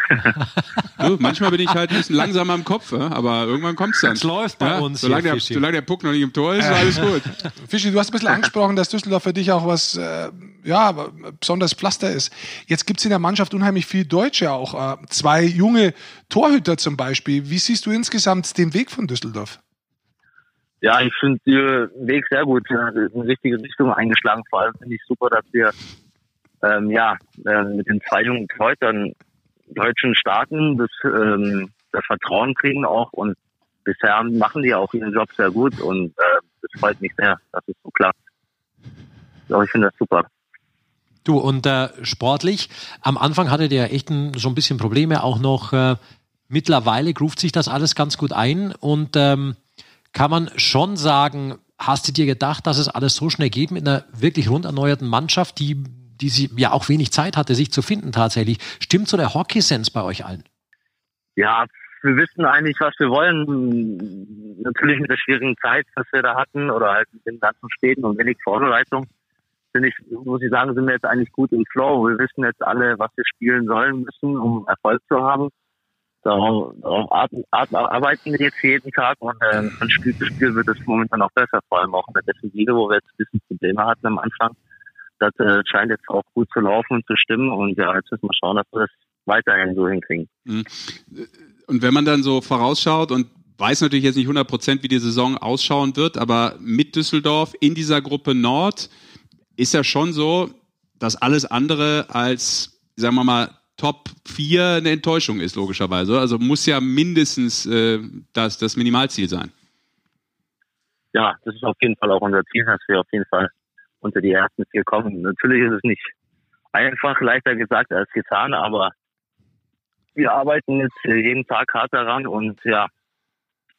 S1: Du, manchmal bin ich halt ein bisschen langsamer im Kopf, ja, aber irgendwann kommt's dann.
S2: Es läuft bei uns
S1: Solange
S2: hier,
S1: der, solange der Puck noch nicht im Tor ist, ist alles gut.
S3: Fischi, du hast ein bisschen angesprochen, dass Düsseldorf für dich auch was, äh, ja, besonders Pflaster ist. Jetzt gibt's in der Mannschaft unheimlich viel Deutsche auch. Äh, zwei junge Torhüter zum Beispiel. Wie siehst du insgesamt den Weg von Düsseldorf?
S4: Ja, ich finde den Weg sehr gut, ja, in die richtige Richtung eingeschlagen. Vor allem finde ich super, dass wir ähm, ja äh, mit den zwei jungen Torhütern Deutschen starten, das, ähm, das Vertrauen kriegen auch und bisher machen die auch ihren Job sehr gut und äh, das freut mich sehr, dass es so klappt. Ja, ich finde das super.
S2: Du, und äh, sportlich, am Anfang hattet ihr echt ein, so ein bisschen Probleme, auch noch äh, mittlerweile groovt sich das alles ganz gut ein und ähm, kann man schon sagen, hast du dir gedacht, dass es alles so schnell geht mit einer wirklich rund erneuerten Mannschaft, die, die sie ja auch wenig Zeit hatte, sich zu finden tatsächlich. Stimmt so der Hockey-Sense bei euch allen?
S4: Ja, wir wissen eigentlich, was wir wollen. Natürlich mit der schwierigen Zeit, was wir da hatten, oder halt mit den ganzen Städten und wenig Vorbereitung, finde ich, muss ich sagen, sind wir jetzt eigentlich gut im Flow. Wir wissen jetzt alle, was wir spielen sollen müssen, um Erfolg zu haben. Darauf, darauf ar- ar- arbeiten wir jetzt jeden Tag und äh, Spiel zu Spiel wird es momentan auch besser, vor allem auch in der Defensive, wo wir jetzt ein bisschen Probleme hatten am Anfang. Das äh, scheint jetzt auch gut zu laufen und zu stimmen und ja, jetzt müssen wir schauen, dass wir das weiterhin so hinkriegen.
S1: Und wenn man dann so vorausschaut und weiß natürlich jetzt nicht 100 Prozent, wie die Saison ausschauen wird, aber mit Düsseldorf in dieser Gruppe Nord ist ja schon so, dass alles andere als, sagen wir mal, Top 4 eine Enttäuschung ist, logischerweise. Also muss ja mindestens äh, das, das Minimalziel sein.
S4: ja, das ist auf jeden Fall auch unser Ziel, dass wir auf jeden Fall unter die ersten vier kommen. Natürlich ist es nicht einfach, leichter gesagt als getan, aber wir arbeiten jetzt jeden Tag hart daran und ja,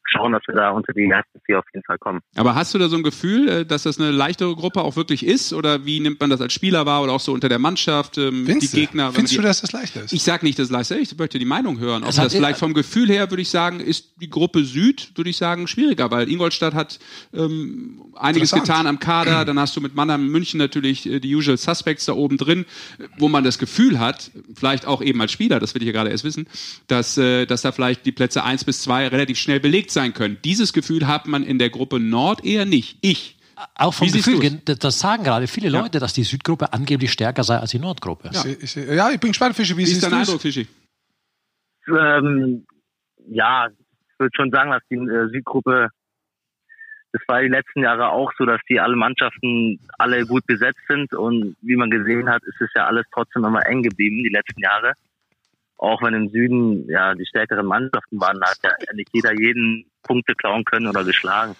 S4: schauen, dass wir da unter die ersten vier auf jeden Fall kommen.
S1: Aber hast du da so ein Gefühl, äh, dass das eine leichtere Gruppe auch wirklich ist? Oder wie nimmt man das als Spieler wahr oder auch so unter der Mannschaft, ähm,
S3: Findest
S1: die Gegner?
S3: findest du, dass das leichter ist?
S1: ich sag nicht, dass es leichter ist, ich möchte die Meinung hören. Ob das
S2: hat-
S1: vielleicht vom Gefühl her, würde ich sagen, ist die Gruppe Süd, würde ich sagen, schwieriger, weil Ingolstadt hat ähm, einiges getan am Kader, dann hast du mit Mannheim München natürlich äh, die Usual Suspects da oben drin, wo man das Gefühl hat, vielleicht auch eben als Spieler, das will ich ja gerade erst wissen, dass, äh, dass da vielleicht die Plätze eins bis zwei relativ schnell belegt sein können. Dieses Gefühl hat man in der Gruppe Nord eher nicht. Ich.
S2: Auch vom
S1: Wie
S2: Gefühl, das- sagen gerade viele
S1: Ja.
S2: Leute, dass die Südgruppe angeblich stärker sei als die Nordgruppe.
S3: Ich seh- ich seh- ja, ich bin gespannt, Fischi, wie,
S1: Wie ist dein Eindruck, Fischi?
S4: Ähm, ja, ich würde schon sagen, dass die äh, Südgruppe, das war die letzten Jahre auch so, dass die alle Mannschaften alle gut besetzt sind und wie man gesehen hat, ist es ja alles trotzdem immer eng geblieben, die letzten Jahre. Auch wenn im Süden ja die stärkeren Mannschaften waren, da hat ja nicht jeder jeden Punkte klauen können oder geschlagen.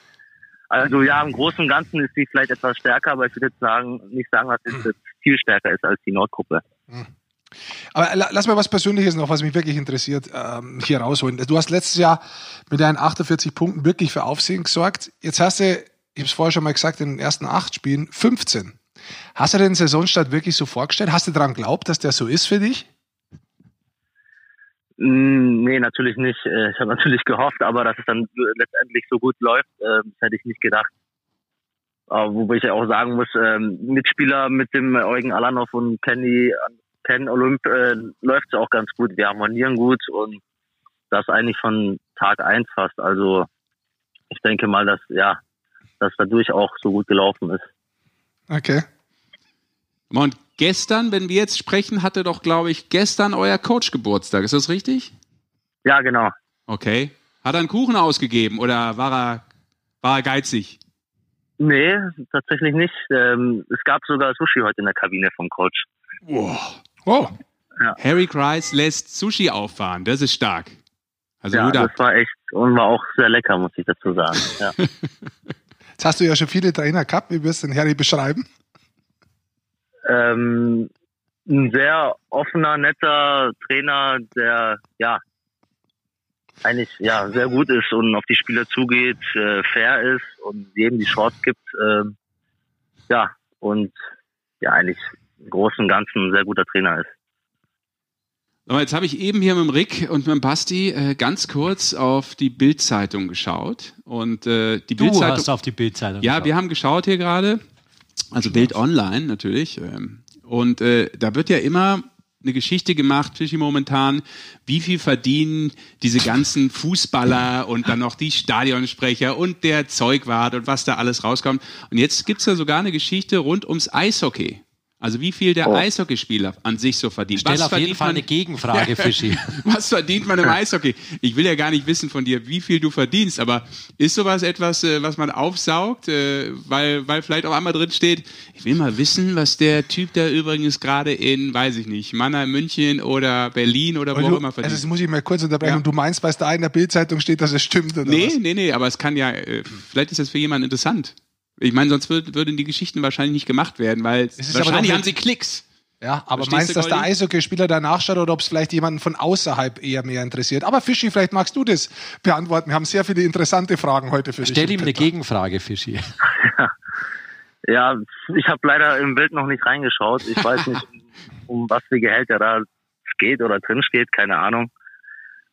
S4: Also ja, im Großen und Ganzen ist sie vielleicht etwas stärker, aber ich würde jetzt sagen, nicht sagen, dass es jetzt viel stärker ist als die Nordgruppe.
S3: Aber la- lass mal was Persönliches noch, was mich wirklich interessiert, ähm, hier rausholen. Du hast letztes Jahr mit deinen 48 Punkten wirklich für Aufsehen gesorgt. Jetzt hast du, ich habe es vorher schon mal gesagt, in den ersten acht Spielen 15. Hast du den Saisonstart wirklich so vorgestellt? Hast du daran geglaubt, dass der so ist für dich?
S4: Mm, Nee, natürlich nicht. Äh, Ich habe natürlich gehofft, aber dass es dann letztendlich so gut läuft, äh, das hätte ich nicht gedacht. Aber wobei ich ja auch sagen muss, ähm, Mitspieler mit dem Eugen Alanov und Kenny, Ken Olymp äh, läuft es auch ganz gut. Wir harmonieren gut und das eigentlich von Tag eins fast. Also ich denke mal, dass ja, dass dadurch auch so gut gelaufen ist.
S3: Okay.
S1: Und gestern, wenn wir jetzt sprechen, hatte doch, glaube ich, gestern euer Coach Geburtstag. Ist das richtig?
S4: Ja, genau.
S1: Okay. Hat er einen Kuchen ausgegeben oder war er, war er geizig?
S4: Nee, tatsächlich nicht. Ähm, es gab sogar Sushi heute in der Kabine vom Coach.
S3: Oh,
S1: Harry Kreis lässt Sushi auffahren. Das ist stark. Also
S4: Ja, das war echt und war auch sehr lecker, muss ich dazu sagen. Ja.
S3: jetzt hast du ja schon viele Trainer gehabt. Wie wirst du den Harry beschreiben?
S4: Ähm, ein sehr offener, netter Trainer, der ja eigentlich ja sehr gut ist und auf die Spieler zugeht, äh, fair ist und jedem die Chance gibt. ähm, ja und ja eigentlich im Großen und Ganzen ein sehr guter Trainer ist.
S1: Aber jetzt habe ich eben hier mit dem Rick und mit dem Basti äh, ganz kurz auf die Bild-Zeitung geschaut. Und äh, die
S2: Du
S1: Bild-Zeitung.
S2: hast auf die Bildzeitung
S1: Ja,
S2: geschaut.
S1: wir haben geschaut hier gerade. Also Bild Online natürlich. ähm, Und äh, da wird ja immer eine Geschichte gemacht, Fischi momentan, wie viel verdienen diese ganzen Fußballer und dann noch die Stadionsprecher und der Zeugwart und was da alles rauskommt. Und jetzt gibt's ja sogar eine Geschichte rund ums Eishockey. Also wie viel der
S4: Oh.
S1: Eishockeyspieler an sich so verdient.
S2: Stell
S1: was
S2: auf jeden
S1: verdient
S2: Fall
S1: man-
S2: eine Gegenfrage, Fischi.
S1: was verdient man im Eishockey? Ich will ja gar nicht wissen von dir, wie viel du verdienst, aber ist sowas etwas, äh, was man aufsaugt, äh, weil, weil vielleicht auch einmal drin steht, ich will mal wissen, was der Typ da übrigens gerade in, weiß ich nicht, Mannheim, München oder Berlin oder wo
S3: Und
S1: auch
S3: du,
S1: immer verdient.
S3: also das muss ich mal kurz unterbrechen.
S1: Ja.
S3: Du meinst, weil es da in der Bildzeitung steht, dass es stimmt oder
S1: nee,
S3: was?
S1: nee, nee, aber es kann ja, äh, vielleicht ist das für jemanden interessant. Ich meine, sonst würd, würden die Geschichten wahrscheinlich nicht gemacht werden, weil wahrscheinlich haben sie Klicks.
S3: Ja, aber
S1: Verstehst
S3: meinst
S1: du,
S3: dass der? Eishockeyspieler da nachschaut oder ob es vielleicht jemanden von außerhalb eher mehr interessiert? Aber Fischi, vielleicht magst du das beantworten. Wir haben sehr viele interessante Fragen heute für dich.
S2: Stell ihm eine. Gegenfrage, Fischi.
S4: Ja, ich habe leider im Bild noch nicht reingeschaut. Ich weiß nicht, um, was für Gehälter da es geht oder drin steht, keine Ahnung.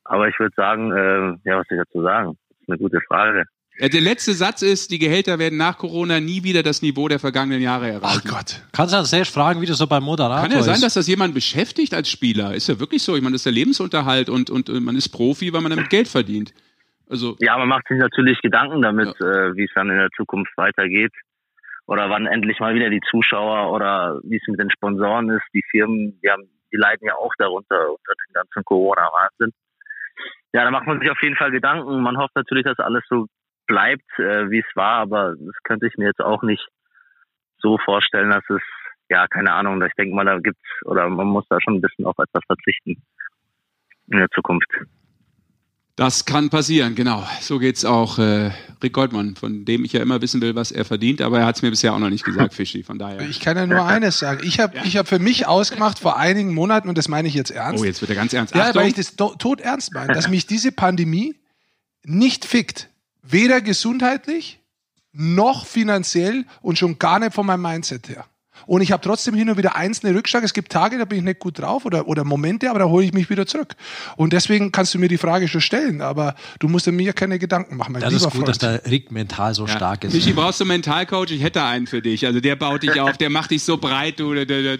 S4: Aber ich würde sagen, äh, ja, was soll ich dazu sagen? Das ist eine gute Frage.
S1: Äh, Der letzte Satz ist, die Gehälter werden nach Corona nie wieder das Niveau der vergangenen Jahre
S3: Ach
S1: erreichen.
S3: Gott.
S2: Kannst du dann selbst fragen, wie das so beim Moderator
S1: Kann ja sein,
S2: ist?
S1: dass das jemand beschäftigt als Spieler. Ist ja wirklich so. Ich meine, das ist der Lebensunterhalt und, und äh, man ist Profi, weil man damit Geld verdient. Also,
S4: Ja, man macht sich natürlich Gedanken damit, äh, wie es dann in der Zukunft weitergeht. Oder wann endlich mal wieder die Zuschauer oder wie es mit den Sponsoren ist. Die Firmen, die haben, die leiden ja auch darunter, unter dem ganzen Corona-Wahnsinn. Ja, da macht man sich auf jeden Fall Gedanken. Man hofft natürlich, dass alles so bleibt, äh, wie es war, aber das könnte ich mir jetzt auch nicht so vorstellen, dass es, ja, keine Ahnung, ich denke mal, da gibt's, oder man muss da schon ein bisschen auf etwas verzichten in der Zukunft.
S1: das kann passieren, genau. So geht's auch äh, Rick Goldmann, von dem ich ja immer wissen will, was er verdient, aber er hat es mir bisher auch noch nicht gesagt, Fischi. Von daher.
S3: Ich kann ja nur eines sagen. Ich habe ich hab für mich ausgemacht vor einigen Monaten, und das meine ich jetzt ernst.
S1: Oh, jetzt wird er ganz ernst.
S3: Ja,
S1: Achtung.
S3: weil ich das to- tot ernst meine, dass mich diese Pandemie nicht fickt. Weder gesundheitlich, noch finanziell und schon gar nicht von meinem Mindset her. Und ich habe trotzdem hin und wieder einzelne Rückschläge. Es gibt Tage, da bin ich nicht gut drauf oder, oder Momente, aber da hole ich mich wieder zurück. Und deswegen kannst du mir die Frage schon stellen, aber du musst mir keine Gedanken machen, mein
S2: Das
S3: lieber
S2: ist gut,
S3: Freund.
S2: dass der Rick mental so stark ist.
S1: Fischi, brauchst du einen Mentalcoach? Ich hätte einen für dich. Also der baut dich auf, der macht dich so breit, du. Der, der, der,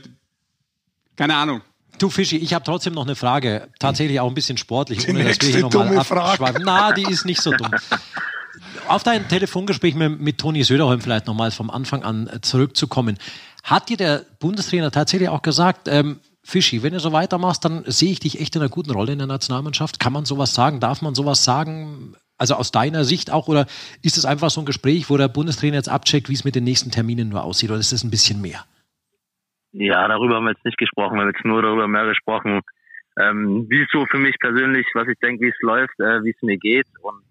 S1: keine Ahnung.
S2: Du Fischi, ich habe trotzdem noch eine Frage, tatsächlich auch ein bisschen sportlich,
S3: Die
S2: ohne dass wir hier nochmal abschweifen. Na, die ist nicht so dumm. Auf dein Telefongespräch mit, mit Toni Söderholm vielleicht nochmal vom Anfang an äh, zurückzukommen. Hat dir der Bundestrainer tatsächlich auch gesagt, ähm, Fischi, wenn du so weitermachst, dann sehe ich dich echt in einer guten Rolle in der Nationalmannschaft? Kann man sowas sagen? Darf man sowas sagen? Also aus deiner Sicht auch? Oder ist es einfach so ein Gespräch, wo der Bundestrainer jetzt abcheckt, wie es mit den nächsten Terminen nur aussieht? Oder ist es ein bisschen mehr?
S4: Ja, darüber haben wir jetzt nicht gesprochen. Wir haben jetzt nur darüber mehr gesprochen, ähm, wie es so für mich persönlich, was ich denke, wie es läuft, äh, wie es mir geht und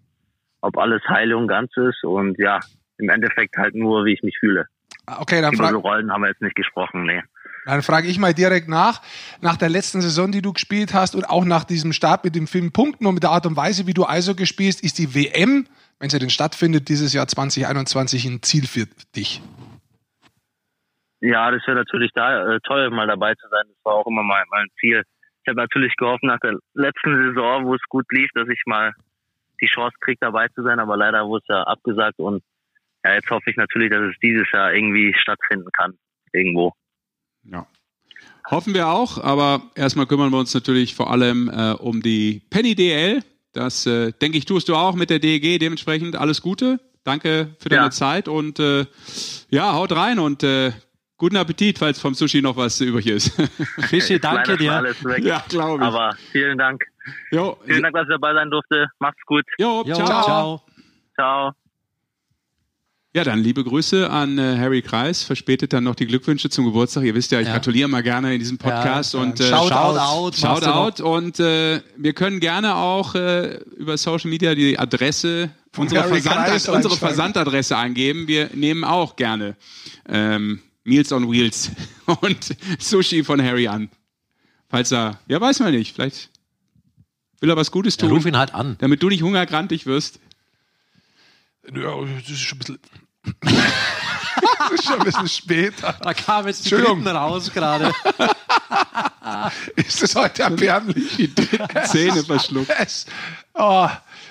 S4: ob alles heil und ganz ist und ja, im Endeffekt halt nur, wie ich mich fühle.
S3: Okay, dann
S4: Über so Rollen haben wir jetzt nicht gesprochen, nee.
S3: Dann frage ich mal direkt nach, nach der letzten Saison, die du gespielt hast und auch nach diesem Start mit dem Film Punkten und mit der Art und Weise, wie du Eishockey spielst, ist die WM, wenn sie denn stattfindet, dieses Jahr 2021 ein Ziel für dich?
S4: Ja, das wäre natürlich da äh, toll, mal dabei zu sein. Das war auch immer mein, mein Ziel. Ich habe natürlich gehofft nach der letzten Saison, wo es gut lief, dass ich mal die Chance kriege, dabei zu sein, aber leider wurde es ja abgesagt und ja, jetzt hoffe ich natürlich, dass es dieses Jahr irgendwie stattfinden kann, irgendwo.
S1: Ja. Hoffen wir auch, aber erstmal kümmern wir uns natürlich vor allem äh, um die Penny DL. Das, äh, denke ich, tust du auch mit der DEG. Dementsprechend alles Gute. Danke für deine
S4: Ja.
S1: Zeit und äh, ja, haut rein und äh, guten Appetit, falls vom Sushi noch was übrig ist.
S2: Fischi,
S4: Ist
S2: danke dir.
S1: Ja, glaube ich.
S4: Aber vielen Dank.
S1: jo,
S4: Vielen Dank, dass ich dabei sein durfte. Macht's gut.
S1: jo,
S2: Jo,
S1: ciao.
S2: ciao.
S4: Ciao.
S1: Ja, dann liebe Grüße an äh, Harry Kreis. Verspätet dann noch die Glückwünsche zum Geburtstag. Ihr wisst ja, ich
S2: Ja.
S1: gratuliere mal gerne in diesem Podcast
S2: Ja,
S1: und äh,
S3: Shoutout.
S2: Shoutout. machst du noch.
S1: Shoutout und äh, wir können gerne auch äh, über Social Media die Adresse,
S3: Von
S1: unsere, Versand, unsere. Versandadresse eingeben. Wir nehmen auch gerne ähm, Meals on Wheels und Sushi von Harry an. Falls er, ja weiß man nicht, vielleicht will er was Gutes
S2: Ja,
S1: tun,
S2: ruf ihn halt an.
S1: damit du nicht hungergrantig wirst.
S3: Ja, das ist schon ein bisschen. das ist schon ein bisschen später.
S2: Da kam jetzt die. Dritten raus gerade.
S3: Ist es heute erbärmlich? Die
S1: Zähne verschluckt.
S3: Es, oh,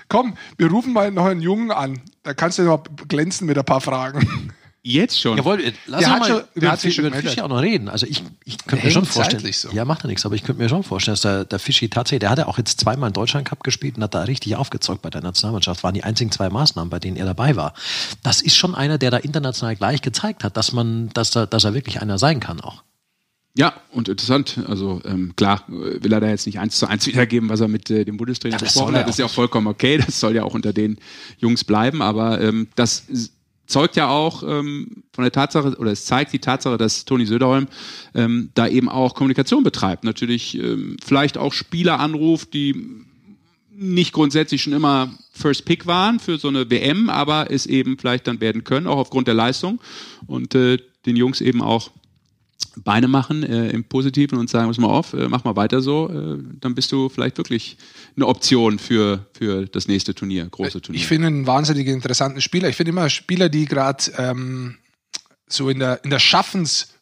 S3: komm, wir rufen mal noch einen Jungen an. Da kannst du noch glänzen mit ein paar Fragen.
S1: Jetzt schon.
S2: Jawohl, lass
S3: Der
S2: uns mal
S3: schon-
S2: über,
S3: hat
S2: über den. Fischi auch noch reden. Also ich, ich könnte mir schon vorstellen.
S3: so.
S2: Ja, macht ja nichts, aber ich könnte mir schon vorstellen, dass der, der Fischi tatsächlich, der hat ja auch jetzt zweimal in Deutschland Cup gespielt und hat da richtig aufgezockt bei der Nationalmannschaft. Waren die einzigen zwei Maßnahmen, bei denen er dabei war. Das ist schon einer, der da international gleich gezeigt hat, dass man, dass er, dass er wirklich einer sein kann auch.
S1: Ja, und interessant. Also ähm, klar, äh, will er da jetzt nicht eins zu eins wiedergeben, was er mit äh, dem Bundestrainer
S2: Ja,
S1: besprochen hat. Das ist ja
S2: auch
S1: vollkommen okay. Das soll ja auch unter den Jungs bleiben. Aber ähm, das zeugt ja auch ähm, von der Tatsache, oder es zeigt die Tatsache, dass Toni Söderholm ähm, da eben auch Kommunikation betreibt. Natürlich ähm, vielleicht auch Spieler anruft, die nicht grundsätzlich schon immer First Pick waren für so eine WM, aber es eben vielleicht dann werden können, auch aufgrund der Leistung. Und äh, den Jungs eben auch Beine machen äh, im Positiven und sagen, pass mal auf, äh, mach mal weiter so, äh, dann bist du vielleicht wirklich eine Option für, für das nächste Turnier, große Turnier.
S3: Ich finde einen wahnsinnig interessanten Spieler. Ich finde immer Spieler, die gerade ähm, so in der, in der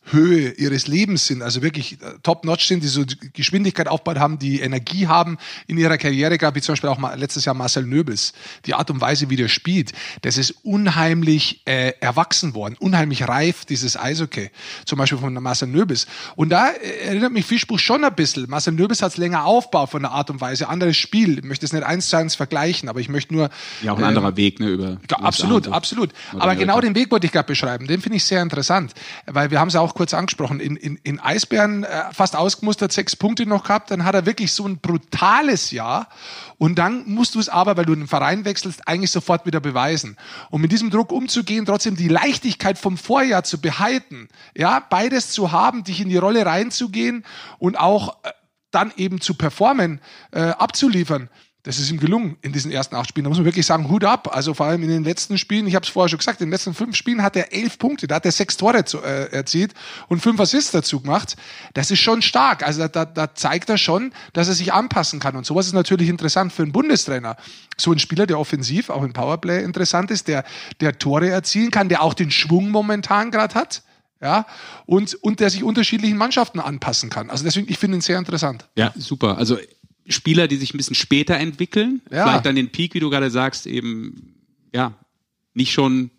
S3: Schaffenshöhe ihres Lebens sind, also wirklich äh, top-notch sind, die so Geschwindigkeit aufgebaut haben, die Energie haben in ihrer Karriere, gab wie zum Beispiel auch mal letztes Jahr Marcel Nöbels. Die Art und Weise, wie der spielt, das ist unheimlich äh, erwachsen worden, unheimlich reif, dieses Eishockey. Zum Beispiel von Marcel Nöbels. Und da äh, erinnert mich Fischbuch schon ein bisschen. Marcel Nöbels hat es länger aufgebaut von der Art und Weise, anderes Spiel. Ich möchte es nicht eins zu eins vergleichen, aber ich möchte nur
S1: ja, auch ein
S3: ähm,
S1: anderer Weg, ne, über.
S3: ja, absolut, absolut. Aber genau den Weg wollte ich gerade beschreiben. Den finde ich sehr interessant, weil wir haben es auch kurz angesprochen. In, in, in Eisbären äh, fast ausgemustert, sechs Punkte noch gehabt. Dann hat er wirklich so ein brutales Jahr. Und dann musst du es aber, weil du den Verein wechselst, eigentlich sofort wieder beweisen. Um mit diesem Druck umzugehen, trotzdem die Leichtigkeit vom Vorjahr zu behalten. Ja, beides zu haben, dich in die Rolle reinzugehen und auch äh, dann eben zu performen, äh, abzuliefern. Das ist ihm gelungen in diesen ersten acht Spielen. Da muss man wirklich sagen, Hut ab. Also vor allem in den letzten Spielen, ich habe es vorher schon gesagt, in den letzten fünf Spielen hat er elf Punkte, da hat er sechs Tore zu, äh, erzielt und fünf Assists dazu gemacht. Das ist schon stark. Also da, da, da zeigt er schon, dass er sich anpassen kann. Und sowas ist natürlich interessant für einen Bundestrainer. So ein Spieler, der offensiv, auch im Powerplay interessant ist, der, der Tore erzielen kann, der auch den Schwung momentan gerade hat. Ja, und, und der sich unterschiedlichen Mannschaften anpassen kann. Also deswegen, ich finde ihn sehr interessant.
S1: Ja, super. Also Spieler, die sich ein bisschen später entwickeln,
S3: Ja.
S1: vielleicht dann den Peak, wie du gerade sagst, eben ja nicht schon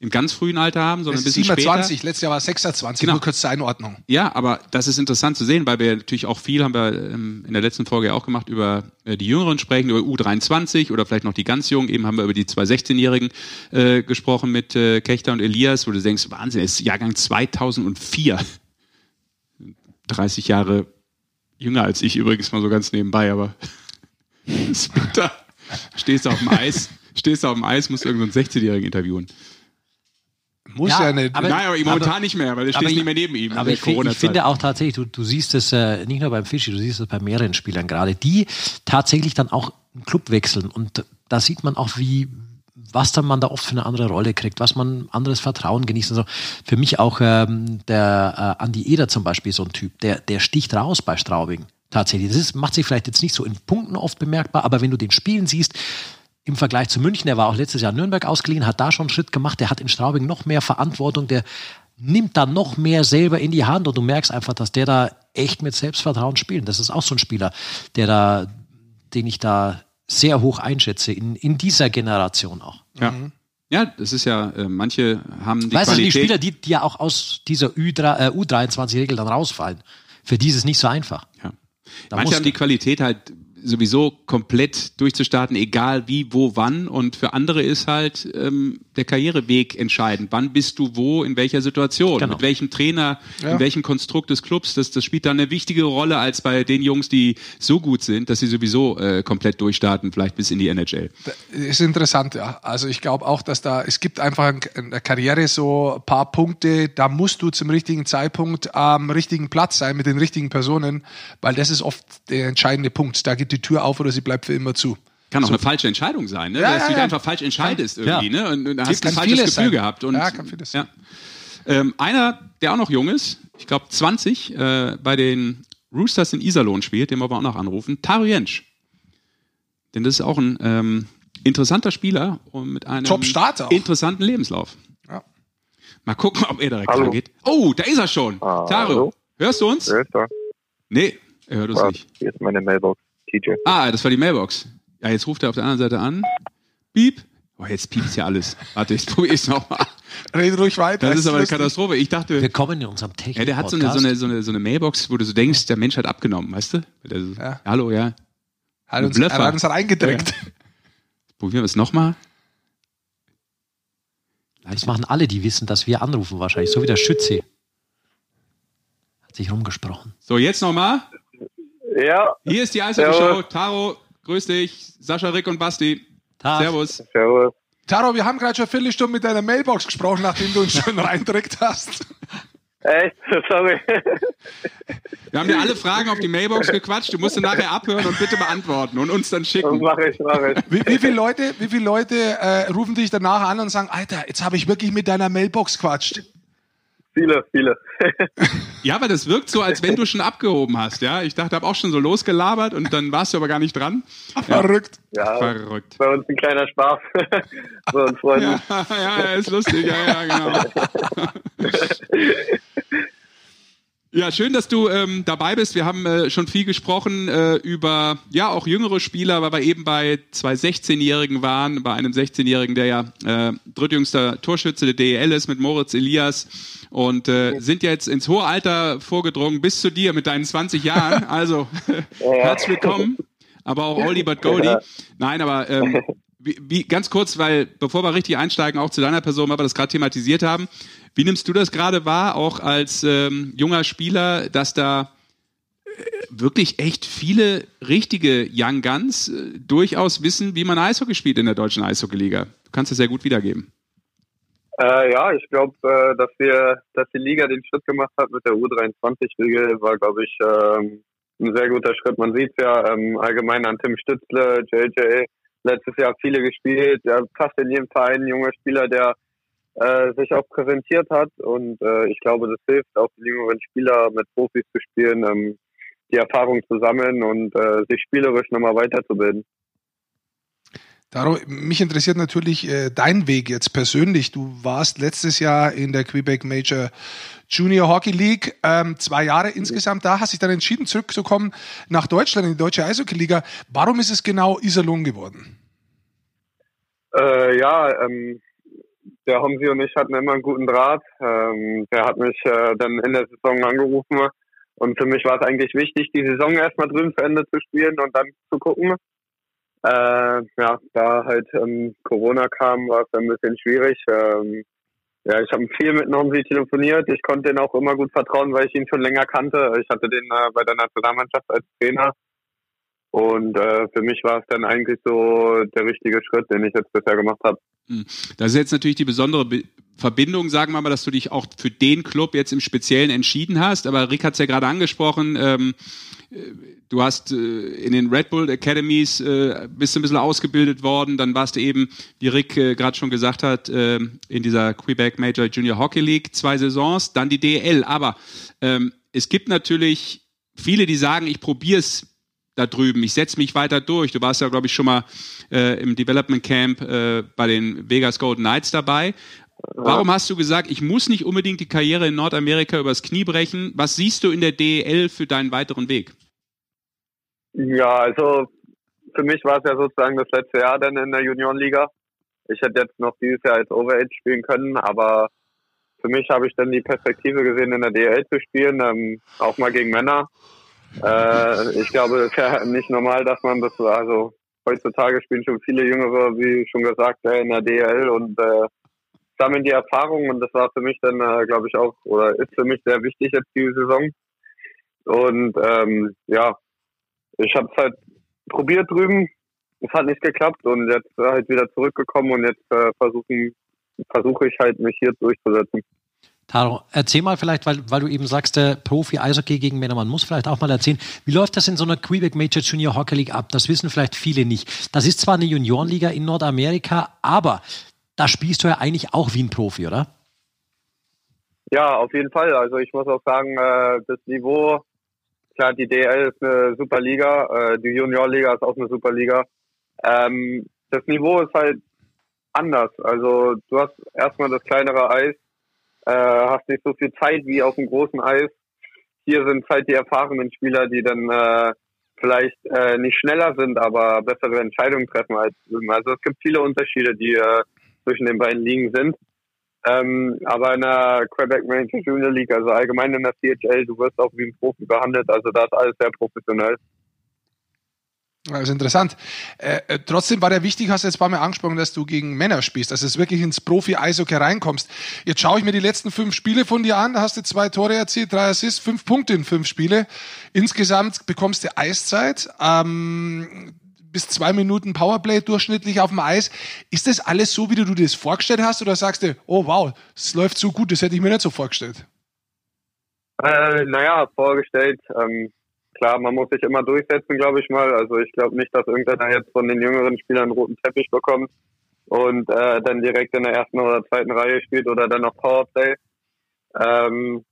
S1: im ganz frühen Alter haben, sondern ein bisschen
S3: 27,
S1: später.
S3: letztes Jahr war es 26,
S1: Genau.
S3: nur kurz zur Einordnung.
S1: Ja, aber das ist interessant zu sehen, weil wir natürlich auch viel haben wir ähm, in der letzten Folge ja auch gemacht über äh, die Jüngeren sprechen, über U23 oder vielleicht noch die ganz Jungen. Eben haben wir über die zwei 16-Jährigen äh, gesprochen mit äh, Kechter und Elias, wo du denkst, Wahnsinn, es ist Jahrgang 2004. 30 Jahre jünger als ich übrigens mal so ganz nebenbei, aber ist bitter. Stehst du auf dem Eis, stehst du auf dem Eis, musst irgendeinen so einen 16-Jährigen interviewen.
S3: Muss
S2: Ja,
S3: ja, nicht.
S2: aber-
S1: Nein, aber momentan
S2: aber-
S1: nicht mehr, weil du stehst
S2: ich-
S1: nicht mehr neben ihm.
S2: Aber ich, ich finde auch tatsächlich, du, du siehst es äh, nicht nur beim Fischi, du siehst es bei mehreren Spielern gerade, die tatsächlich dann auch einen Club wechseln. Und da sieht man auch, wie was dann man da oft für eine andere Rolle kriegt, was man anderes Vertrauen genießt. Also für mich auch ähm, der äh, Andi Eder zum Beispiel so ein Typ, der, der sticht raus bei Straubing. Tatsächlich. Das ist, macht sich vielleicht jetzt nicht so in Punkten oft bemerkbar, aber wenn du den Spielen siehst, im Vergleich zu München, der war auch letztes Jahr Nürnberg ausgeliehen, hat da schon einen Schritt gemacht, der hat in Straubing noch mehr Verantwortung, der nimmt da noch mehr selber in die Hand und du merkst einfach, dass der da echt mit Selbstvertrauen spielt. Das ist auch so ein Spieler, der da, den ich da sehr hoch einschätze, in, in dieser Generation auch.
S1: Ja. Ja, das ist ja, äh, manche haben die
S2: weißt du, die
S1: Qualität.
S2: Spieler, die, die ja auch aus dieser Ü3, äh, U23-Regel dann rausfallen, für die ist es nicht so einfach.
S1: ja.
S2: Da
S1: Manche haben die Qualität halt sowieso komplett durchzustarten, egal wie, wo, wann. Und für andere ist halt ähm, der Karriereweg entscheidend. Wann bist du wo, in welcher Situation,
S2: Genau.
S1: mit welchem Trainer,
S3: Ja.
S1: in welchem Konstrukt des Clubs. Das, das spielt dann eine wichtige Rolle als bei den Jungs, die so gut sind, dass sie sowieso äh, komplett durchstarten, vielleicht bis in die NHL.
S3: Ist interessant, ja. Also ich glaube auch, dass da, es gibt einfach in- der Karriere so ein paar Punkte, da musst du zum richtigen Zeitpunkt am richtigen Platz sein mit den richtigen Personen, weil das ist oft der entscheidende Punkt. Da geht die Tür auf oder sie bleibt für immer zu.
S1: Kann auch eine falsche Entscheidung sein, ne?
S3: Ja,
S1: dass
S3: ja,
S1: du dich
S3: ja.
S1: einfach falsch entscheidest irgendwie, ne? Und, und hast
S3: Kann
S1: ein falsches Gefühl
S3: sein.
S1: gehabt. Und,
S3: Ja, kann vieles
S1: ja. ähm, Einer, der auch noch jung ist, ich glaube 20, äh, bei den Roosters in Iserlohn spielt, den wollen wir auch noch anrufen, Taru Jentsch. Denn das ist auch ein ähm, interessanter Spieler und mit einem
S3: Top-Starter auch.
S1: interessanten Lebenslauf.
S3: Ja.
S1: Mal gucken, ob er direkt Hallo. rangeht. Oh, da ist er schon. Ah, Taro, hallo? hörst du uns?
S5: Wer ist da?
S1: Nee, er hört uns Was? nicht.
S5: Hier ist meine Mailbox, TJ.
S1: Ah, das war die Mailbox. Ja, jetzt ruft er auf der anderen Seite an. Piep. Oh, jetzt piepst ja alles. Warte, ich probiere es nochmal.
S3: Red ruhig weiter.
S1: Das ist aber eine Katastrophe. Ich dachte.
S2: Wir kommen in unserem Technik.
S1: Ja, der hat so eine, so, eine, so, eine, so eine Mailbox, wo du so denkst, der Mensch hat abgenommen, weißt du? So, ja. Hallo, ja.
S3: Hat uns, er hat uns reingedrückt. Ja.
S1: Probieren wir es nochmal.
S2: Das machen alle, die wissen, dass wir anrufen wahrscheinlich. So wie der Schütze. Hat sich rumgesprochen.
S1: So, jetzt nochmal.
S5: Ja.
S1: Hier ist die Eishockey-Show. Taro, grüß dich. Sascha, Rick und Basti. Tag. Servus.
S3: Servus. Taro, wir haben gerade schon eine Viertelstunde mit deiner Mailbox gesprochen, nachdem du uns schon reindrückt hast.
S5: Echt? Sorry.
S1: Wir haben dir alle Fragen auf die Mailbox gequatscht. Du musst nachher abhören und bitte beantworten und uns dann schicken.
S5: Mach ich, mach ich.
S3: Wie, wie viele Leute, wie viele Leute äh, rufen dich danach an und sagen, Alter, jetzt habe ich wirklich mit deiner Mailbox quatscht?
S5: Viele, viele.
S1: ja, aber das wirkt so, als wenn du schon abgehoben hast, ja. Ich dachte, habe auch schon so losgelabert und dann warst du aber gar nicht dran.
S3: Ja. Verrückt.
S5: Ja, verrückt. Bei uns ein kleiner Spaß. bei uns Freunden.
S1: Ja, ja, ist lustig, ja, ja, genau. Ja, schön, dass du ähm, dabei bist. Wir haben äh, schon viel gesprochen äh, über ja auch jüngere Spieler, weil wir eben bei zwei 16-Jährigen waren, bei einem 16-Jährigen, der ja äh, drittjüngster Torschütze der DEL ist mit Moritz Elias und äh, sind jetzt ins hohe Alter vorgedrungen bis zu dir mit deinen 20 Jahren. Also herzlich willkommen, aber auch Oldie but Goldie. Nein, aber ähm, wie, wie, ganz kurz, weil bevor wir richtig einsteigen, auch zu deiner Person, weil wir das gerade thematisiert haben. Wie nimmst du das gerade wahr, auch als ähm, junger Spieler, dass da äh, wirklich echt viele richtige Young Guns äh, durchaus wissen, wie man Eishockey spielt in der deutschen Eishockeyliga? Du kannst es sehr gut wiedergeben.
S5: Äh, ja, ich glaube, äh, dass wir, dass die Liga den Schritt gemacht hat mit der U23-Regel, war, glaube ich, ähm, ein sehr guter Schritt. Man sieht ja ähm, allgemein an Tim Stützle, JJ, letztes Jahr viele gespielt, ja, fast in jedem Verein ein junger Spieler, der äh, sich auch präsentiert hat. Und äh, ich glaube, das hilft auch die jüngeren Spieler mit Profis zu spielen, ähm, die Erfahrung zu sammeln und äh, sich spielerisch nochmal weiterzubilden.
S3: Daro, mich interessiert natürlich äh, dein Weg jetzt persönlich. Du warst letztes Jahr in der Quebec Major Junior Hockey League, ähm, zwei Jahre insgesamt da, hast dich dann entschieden zurückzukommen nach Deutschland, in die deutsche Eishockey-Liga. Warum ist es genau Iserlohn geworden?
S5: Äh, ja, ähm, der Homsi und ich hatten immer einen guten Draht. Ähm, der hat mich äh, dann in der Saison angerufen und für mich war es eigentlich wichtig, die Saison erstmal drüben zu Ende zu spielen und dann zu gucken. Äh, ja, da halt ähm, Corona kam, war es ein bisschen schwierig. Ähm, ja, ich habe viel mit Nomsi telefoniert. Ich konnte den auch immer gut vertrauen, weil ich ihn schon länger kannte. Ich hatte den äh, bei der Nationalmannschaft als Trainer und äh, für mich war es dann eigentlich so der richtige Schritt, den ich jetzt bisher gemacht habe.
S1: Hm. Das ist jetzt natürlich die besondere Be Verbindung, sagen wir mal, dass du dich auch für den Club jetzt im Speziellen entschieden hast. Aber Rick hat es ja gerade angesprochen. Ähm, äh, du hast äh, in den Red Bull Academies äh, bist du ein bisschen ausgebildet worden. Dann warst du eben, wie Rick äh, gerade schon gesagt hat, in dieser Quebec Major Junior Hockey League zwei Saisons, dann die DL. Aber ähm, es gibt natürlich viele, die sagen, ich probiere es da drüben. Ich setze mich weiter durch. Du warst ja, glaube ich, schon mal äh, im Development Camp äh, bei den Vegas Golden Knights dabei. Warum hast du gesagt, ich muss nicht unbedingt die Karriere in Nordamerika übers Knie brechen? Was siehst du in der DEL für deinen weiteren Weg?
S5: Ja, also für mich war es ja sozusagen das letzte Jahr dann in der Juniorenliga. Ich hätte jetzt noch dieses Jahr als Overage spielen können, aber für mich habe ich dann die Perspektive gesehen, in der DEL zu spielen, ähm, auch mal gegen Männer. Äh, ich glaube, es ist ja nicht normal, dass man das, also heutzutage spielen schon viele Jüngere, wie schon gesagt, in der DL und äh, sammeln die Erfahrungen und das war für mich dann, äh, glaube ich, auch, oder ist für mich sehr wichtig jetzt diese Saison. Und ähm, ja, ich habe es halt probiert drüben, es hat nicht geklappt und jetzt halt wieder zurückgekommen und jetzt äh, versuchen versuche ich halt mich hier durchzusetzen.
S2: Taro, erzähl mal vielleicht, weil, weil du eben sagst, der Profi Eishockey gegen Männer, man muss vielleicht auch mal erzählen, wie läuft das in so einer Quebec Major Junior Hockey League ab? Das wissen vielleicht viele nicht. Das ist zwar eine Juniorenliga in Nordamerika, aber da spielst du ja eigentlich auch wie ein Profi, oder?
S5: Ja, auf jeden Fall. Also ich muss auch sagen, äh, das Niveau, klar, die DL ist eine super Liga, äh, die Juniorliga ist auch eine super Liga. Ähm, das Niveau ist halt anders. Also du hast erstmal das kleinere Eis, äh, hast nicht so viel Zeit wie auf dem großen Eis. Hier sind halt die erfahrenen Spieler, die dann äh, vielleicht äh, nicht schneller sind, aber bessere Entscheidungen treffen als. Also es gibt viele Unterschiede, die äh, zwischen den beiden Ligen sind. Ähm, aber in der Quebec Rangers Junior League, also allgemein in der CHL, du wirst auch wie ein Profi behandelt. Also da ist alles sehr professionell.
S3: Das ist interessant. Äh, äh, trotzdem war der wichtig, hast du jetzt ein paar Mal angesprochen, dass du gegen Männer spielst, dass du wirklich ins Profi-Eishockey reinkommst. Jetzt schaue ich mir die letzten fünf Spiele von dir an, hast du zwei Tore erzielt, drei Assists, fünf Punkte in fünf Spiele. Insgesamt bekommst du Eiszeit, ähm, bis zwei Minuten Powerplay durchschnittlich auf dem Eis. Ist das alles so, wie du dir das vorgestellt hast, oder sagst du, oh wow, es läuft so gut, das hätte ich mir nicht so vorgestellt?
S5: Äh, naja, vorgestellt. Ähm klar, man muss sich immer durchsetzen, glaube ich mal. Also ich glaube nicht, dass irgendeiner jetzt von den jüngeren Spielern einen roten Teppich bekommt und äh, dann direkt in der ersten oder zweiten Reihe spielt oder dann noch Powerplay. Ähm,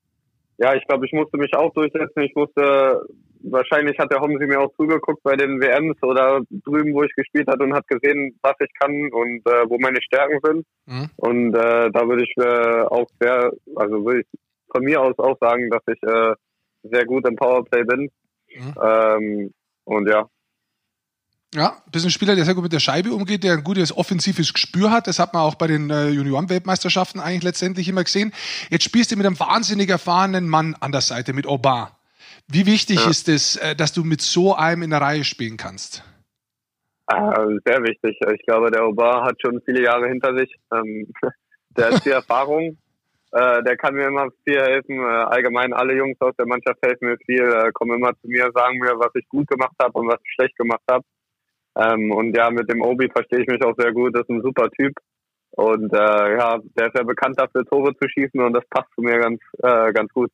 S5: ja, ich glaube, ich musste mich auch durchsetzen. Ich musste, wahrscheinlich hat der Homsi mir auch zugeguckt bei den WMs oder drüben, wo ich gespielt hat und hat gesehen, was ich kann und äh, wo meine Stärken sind. Mhm. Und äh, da würde ich äh, auch sehr, also würde ich von mir aus auch sagen, dass ich äh, sehr gut im Powerplay bin. Mhm. Ähm, und ja.
S3: Ja, bist ein Spieler, der sehr gut mit der Scheibe umgeht, der ein gutes offensives Gespür hat. Das hat man auch bei den äh, Junioren-Weltmeisterschaften eigentlich letztendlich immer gesehen. Jetzt spielst du mit einem wahnsinnig erfahrenen Mann an der Seite, mit Oba. Wie wichtig ja. ist es, äh, dass du mit so einem in der Reihe spielen kannst?
S5: Äh, sehr wichtig. Ich glaube, der Oba hat schon viele Jahre hinter sich. Ähm, der hat viel Erfahrung äh, der kann mir immer viel helfen. Äh, allgemein alle Jungs aus der Mannschaft helfen mir viel, äh, kommen immer zu mir, sagen mir, was ich gut gemacht habe und was ich schlecht gemacht habe. Ähm, und ja, mit dem Obi verstehe ich mich auch sehr gut. Das ist ein super Typ. Und äh, ja, der ist ja bekannt dafür, Tore zu schießen und das passt zu mir ganz, äh, ganz gut.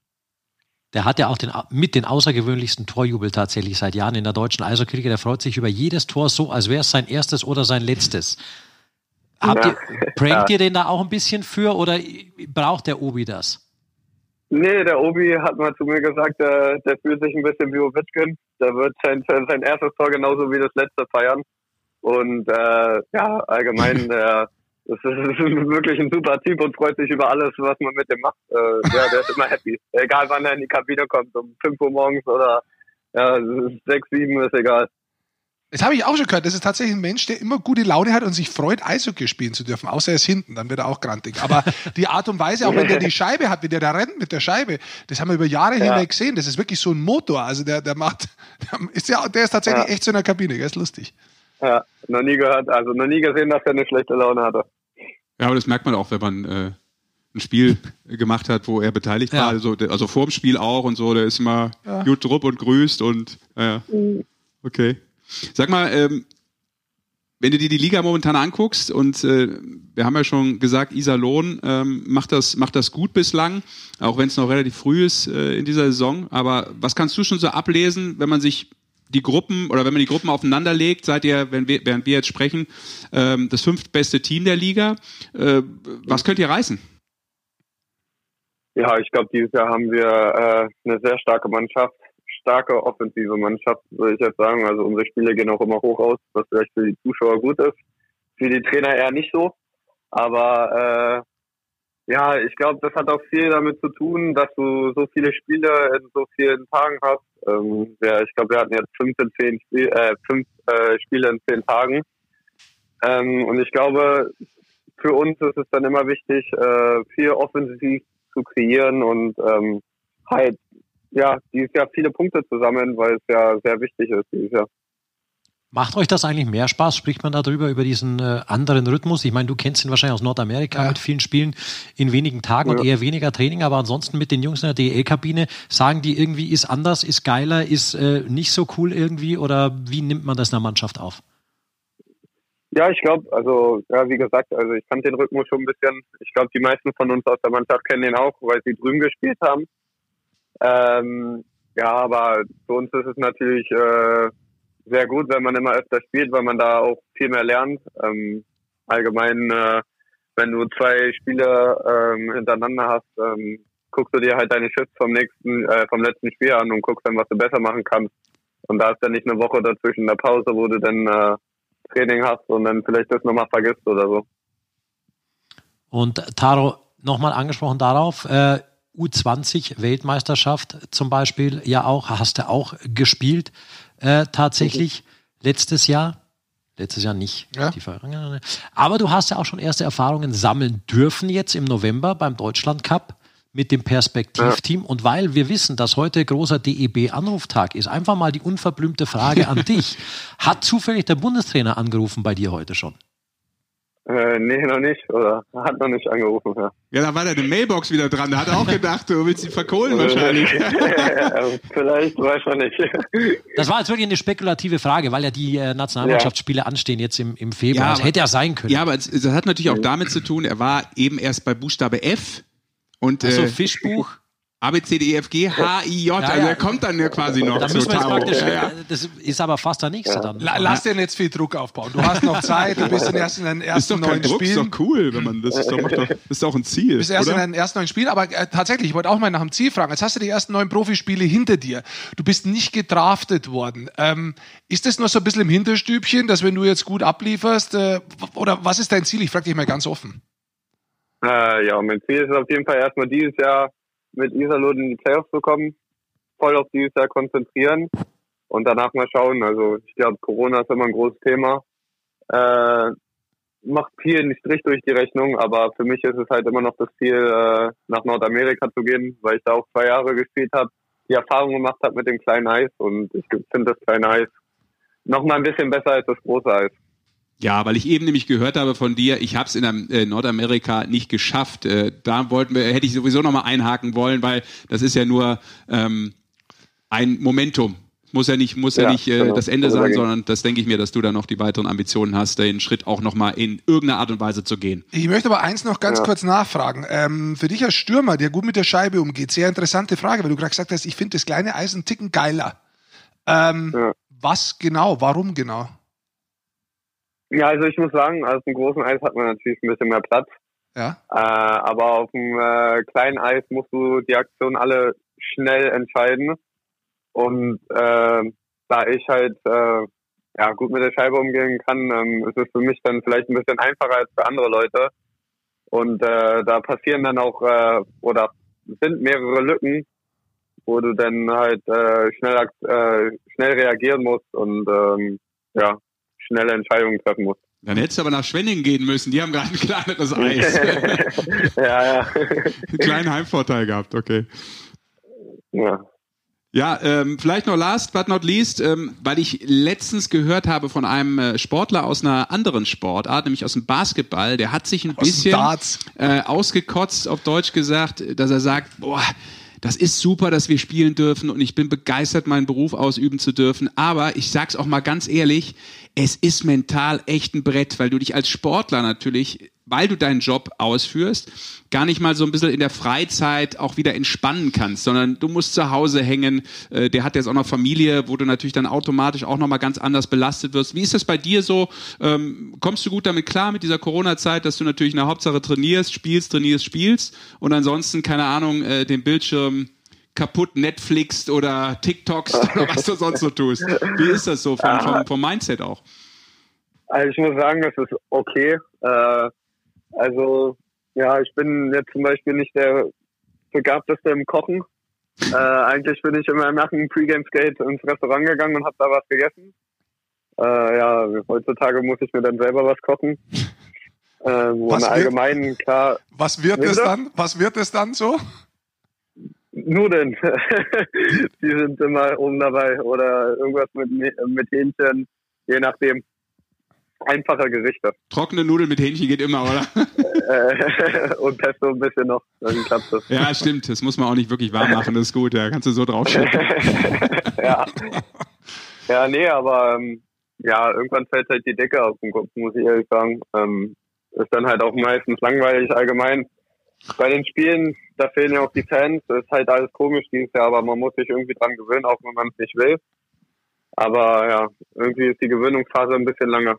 S2: Der hat ja auch den, mit den außergewöhnlichsten Torjubel tatsächlich seit Jahren in der deutschen Eishockey. Der freut sich über jedes Tor so, als wäre es sein erstes oder sein letztes. Habt ja. ihr, prankt ja. ihr den da auch ein bisschen für oder braucht der Obi das?
S5: Nee, der Obi hat mal zu mir gesagt, der, der fühlt sich ein bisschen wie Ovechkin. Der wird sein, sein erstes Tor genauso wie das letzte feiern. Und äh, ja, allgemein, der, das ist, das ist wirklich ein super Typ und freut sich über alles, was man mit dem macht. Äh, ja, der ist immer happy. Egal wann er in die Kabine kommt, um 5 Uhr morgens oder ja, 6, 7 ist egal.
S3: Das habe ich auch schon gehört. Das ist tatsächlich ein Mensch, der immer gute Laune hat und sich freut, Eishockey spielen zu dürfen. Außer er ist hinten, dann wird er auch grantig. Aber die Art und Weise, auch wenn der die Scheibe hat, wie der da rennt mit der Scheibe, das haben wir über Jahre ja. hinweg gesehen. Das ist wirklich so ein Motor. Also der, der macht, der ist, ja, der ist tatsächlich ja. echt so in der Kabine. Der ist lustig.
S5: Ja, noch nie gehört, also noch nie gesehen, dass er eine schlechte Laune hatte.
S1: Ja, aber das merkt man auch, wenn man äh, ein Spiel gemacht hat, wo er beteiligt ja. war. Also, also vor dem Spiel auch und so. Der ist immer gut drupp und grüßt und, ja. Mhm. Okay. Sag mal, ähm, wenn du dir die Liga momentan anguckst und äh, wir haben ja schon gesagt, Iserlohn ähm, macht das macht das gut bislang, auch wenn es noch relativ früh ist äh, in dieser Saison. Aber was kannst du schon so ablesen, wenn man sich die Gruppen oder wenn man die Gruppen aufeinander legt, seid ihr, wenn wir, während wir jetzt sprechen, ähm, das fünftbeste Team der Liga. Äh, was könnt ihr reißen?
S5: Ja, ich glaube, dieses Jahr haben wir äh, eine sehr starke Mannschaft starke offensive Mannschaft, würde ich jetzt sagen. Also unsere Spiele gehen auch immer hoch aus, was vielleicht für die Zuschauer gut ist. Für die Trainer eher nicht so. Aber äh, ja, ich glaube, das hat auch viel damit zu tun, dass du so viele Spiele in so vielen Tagen hast. Ähm, ja, ich glaube, wir hatten jetzt fünf, in zehn Spiel, äh, fünf äh, Spiele in zehn Tagen. Ähm, und ich glaube, für uns ist es dann immer wichtig, äh, viel offensiv zu kreieren und ähm, halt ja, dieses Jahr viele Punkte zusammen, weil es ja sehr wichtig ist dieses Jahr.
S2: Macht euch das eigentlich mehr Spaß? Spricht man darüber, über diesen äh, anderen Rhythmus? Ich meine, du kennst ihn wahrscheinlich aus Nordamerika ja. mit vielen Spielen in wenigen Tagen ja. und eher weniger Training, aber ansonsten mit den Jungs in der DL-Kabine, sagen die irgendwie, ist anders, ist geiler, ist äh, nicht so cool irgendwie oder wie nimmt man das in der Mannschaft auf?
S5: Ja, ich glaube, also, ja, wie gesagt, also ich kannte den Rhythmus schon ein bisschen. Ich glaube, die meisten von uns aus der Mannschaft kennen den auch, weil sie drüben gespielt haben. Ähm, ja, aber für uns ist es natürlich äh, sehr gut, wenn man immer öfter spielt, weil man da auch viel mehr lernt. Ähm, allgemein, äh, wenn du zwei Spiele ähm, hintereinander hast, ähm, guckst du dir halt deine Shifts vom nächsten, äh, vom letzten Spiel an und guckst dann, was du besser machen kannst. Und da ist dann nicht eine Woche dazwischen der Pause, wo du dann äh, Training hast und dann vielleicht das nochmal vergisst oder so.
S2: Und Taro, nochmal angesprochen darauf, äh, U20 Weltmeisterschaft zum Beispiel, ja auch, hast du auch gespielt, äh, tatsächlich letztes Jahr. Letztes Jahr nicht.
S3: Ja.
S2: Aber du hast ja auch schon erste Erfahrungen sammeln dürfen jetzt im November beim Deutschland Cup mit dem Perspektivteam. Und weil wir wissen, dass heute großer DEB-Anruftag ist, einfach mal die unverblümte Frage an dich. Hat zufällig der Bundestrainer angerufen bei dir heute schon?
S5: Äh, nee, noch nicht. Oder hat noch nicht angerufen. Ja.
S1: Ja, da war deine Mailbox wieder dran. Da hat er auch gedacht, du willst sie verkohlen wahrscheinlich.
S5: Vielleicht, weiß man nicht.
S2: Das war jetzt wirklich eine spekulative Frage, weil ja die äh, Nationalmannschaftsspiele anstehen jetzt im, im Februar.
S1: Ja,
S2: das
S1: aber-
S2: hätte ja sein können.
S1: Ja, aber es, das hat natürlich auch damit zu tun, er war eben erst bei Buchstabe F und
S2: Also
S1: äh,
S2: Fischbuch.
S1: A, B, C, D, E, F, G, H, I, J.
S2: Ja,
S1: also
S2: ja.
S1: er kommt dann ja quasi noch
S2: Da
S1: zu
S2: müssen wir jetzt
S1: Taro.
S2: praktisch,
S1: Ja, ja.
S2: das ist aber fast der nächste dann.
S3: La lass dir nicht viel Druck aufbauen. Du hast noch Zeit, du bist erst in
S1: Ist
S3: ersten
S1: doch kein
S3: neun
S1: Druck, ist
S3: Spielen.
S1: doch cool, wenn man das ist doch, macht doch, ist doch ein Ziel,
S3: Du bist erst
S1: oder?
S3: in den ersten neun Spielen, aber äh, tatsächlich, ich wollte auch mal nach dem Ziel fragen. Jetzt hast du die ersten neun Profispiele hinter dir. Du bist nicht gedraftet worden. Ähm, ist das noch so ein bisschen im Hinterstübchen, dass wenn du jetzt gut ablieferst, äh, oder was ist dein Ziel? Ich frage dich mal ganz offen.
S5: Äh, ja, mein Ziel ist auf jeden Fall erstmal dieses Jahr mit Iserlohn in die Playoffs zu kommen. Voll auf dieses Jahr konzentrieren und danach mal schauen. Also ich glaube, Corona ist immer ein großes Thema. Äh, macht viel nicht Strich durch die Rechnung, aber für mich ist es halt immer noch das Ziel, äh, nach Nordamerika zu gehen, weil ich da auch zwei Jahre gespielt habe, die Erfahrung gemacht habe mit dem kleinen Eis und ich finde das kleine Eis noch mal ein bisschen besser als das große Eis.
S1: Ja, weil ich eben nämlich gehört habe von dir, ich habe es in äh, Nordamerika nicht geschafft. Äh, da wollten wir, hätte ich sowieso nochmal einhaken wollen, weil das ist ja nur ähm, ein Momentum. Muss ja nicht, muss ja,
S5: Ja,
S1: nicht äh,
S5: genau.
S1: das Ende
S5: Also
S1: sein, sondern das denke ich mir, dass du da noch die weiteren Ambitionen hast, den Schritt auch nochmal in irgendeiner Art und Weise zu gehen.
S3: Ich möchte aber eins noch ganz
S5: Ja.
S3: kurz nachfragen. Ähm, für dich als Stürmer, der gut mit der Scheibe umgeht, sehr interessante Frage, weil du gerade gesagt hast, ich finde das kleine Eis einen Ticken geiler. Ähm,
S5: Ja.
S3: Was genau? Warum genau?
S5: Ja, also ich muss sagen, auf dem großen Eis hat man natürlich ein bisschen mehr Platz.
S3: Ja.
S5: Äh, aber auf dem äh, kleinen Eis musst du die Aktionen alle schnell entscheiden. Und äh, da ich halt äh, ja, gut mit der Scheibe umgehen kann, ähm, ist es für mich dann vielleicht ein bisschen einfacher als für andere Leute. Und äh, da passieren dann auch äh, oder sind mehrere Lücken, wo du dann halt äh, schnell äh, schnell reagieren musst und ähm, ja schnelle Entscheidungen treffen musst.
S1: Dann hättest du aber nach Schwenningen gehen müssen. Die haben gerade ein kleineres Eis.
S5: ja, ja.
S1: einen kleinen Heimvorteil gehabt, okay.
S5: ja.
S1: Ja, ähm, vielleicht noch last but not least, ähm, weil ich letztens gehört habe von einem äh, Sportler aus einer anderen Sportart, nämlich aus dem Basketball, der hat sich ein
S3: Aus
S1: bisschen äh, ausgekotzt, auf Deutsch gesagt, dass er sagt, boah, das ist super, dass wir spielen dürfen und ich bin begeistert, meinen Beruf ausüben zu dürfen. Aber ich sag's auch mal ganz ehrlich, es ist mental echt ein Brett, weil du dich als Sportler natürlich, weil du deinen Job ausführst, gar nicht mal so ein bisschen in der Freizeit auch wieder entspannen kannst, sondern du musst zu Hause hängen. Äh, Der hat jetzt auch noch Familie, wo du natürlich dann automatisch auch nochmal ganz anders belastet wirst. Wie ist das bei dir so? Ähm, kommst du gut damit klar mit dieser Corona-Zeit, dass du natürlich in der Hauptsache trainierst, spielst, trainierst, spielst und ansonsten, keine Ahnung, äh, den Bildschirm kaputt Netflix oder TikToks oder was du sonst so tust. Wie ist das so vom, vom, vom Mindset auch?
S5: Also ich muss sagen, es ist okay. Äh, also ja, ich bin jetzt zum Beispiel nicht der begabteste im Kochen. Äh, eigentlich bin ich immer nach dem Pre-Game-Skate ins Restaurant gegangen und habe da was gegessen. Äh, ja, heutzutage muss ich mir dann selber was kochen. Ähm,
S3: Was
S5: und
S3: wird-
S5: allgemein, klar,
S3: Was wird es dann? Was wird es dann so?
S5: Nudeln. Die sind immer oben dabei. Oder irgendwas mit, mit Hähnchen, je nachdem. Einfache Gerichte.
S1: Trockene Nudeln mit Hähnchen geht immer, oder?
S5: Äh, und Pesto ein bisschen noch, dann klappt das.
S1: Ja, stimmt. Das muss man auch nicht wirklich warm machen. Das ist gut. Da kannst du so draufschütten.
S5: ja. ja, nee, aber ähm, ja, irgendwann fällt halt die Decke auf den Kopf, muss ich ehrlich sagen. Ähm, ist dann halt auch meistens langweilig allgemein. Bei den Spielen, da fehlen ja auch die Fans. Ist halt alles komisch dieses Jahr, aber man muss sich irgendwie dran gewöhnen, auch wenn man es nicht will. Aber ja, irgendwie ist die Gewöhnungsphase ein bisschen länger.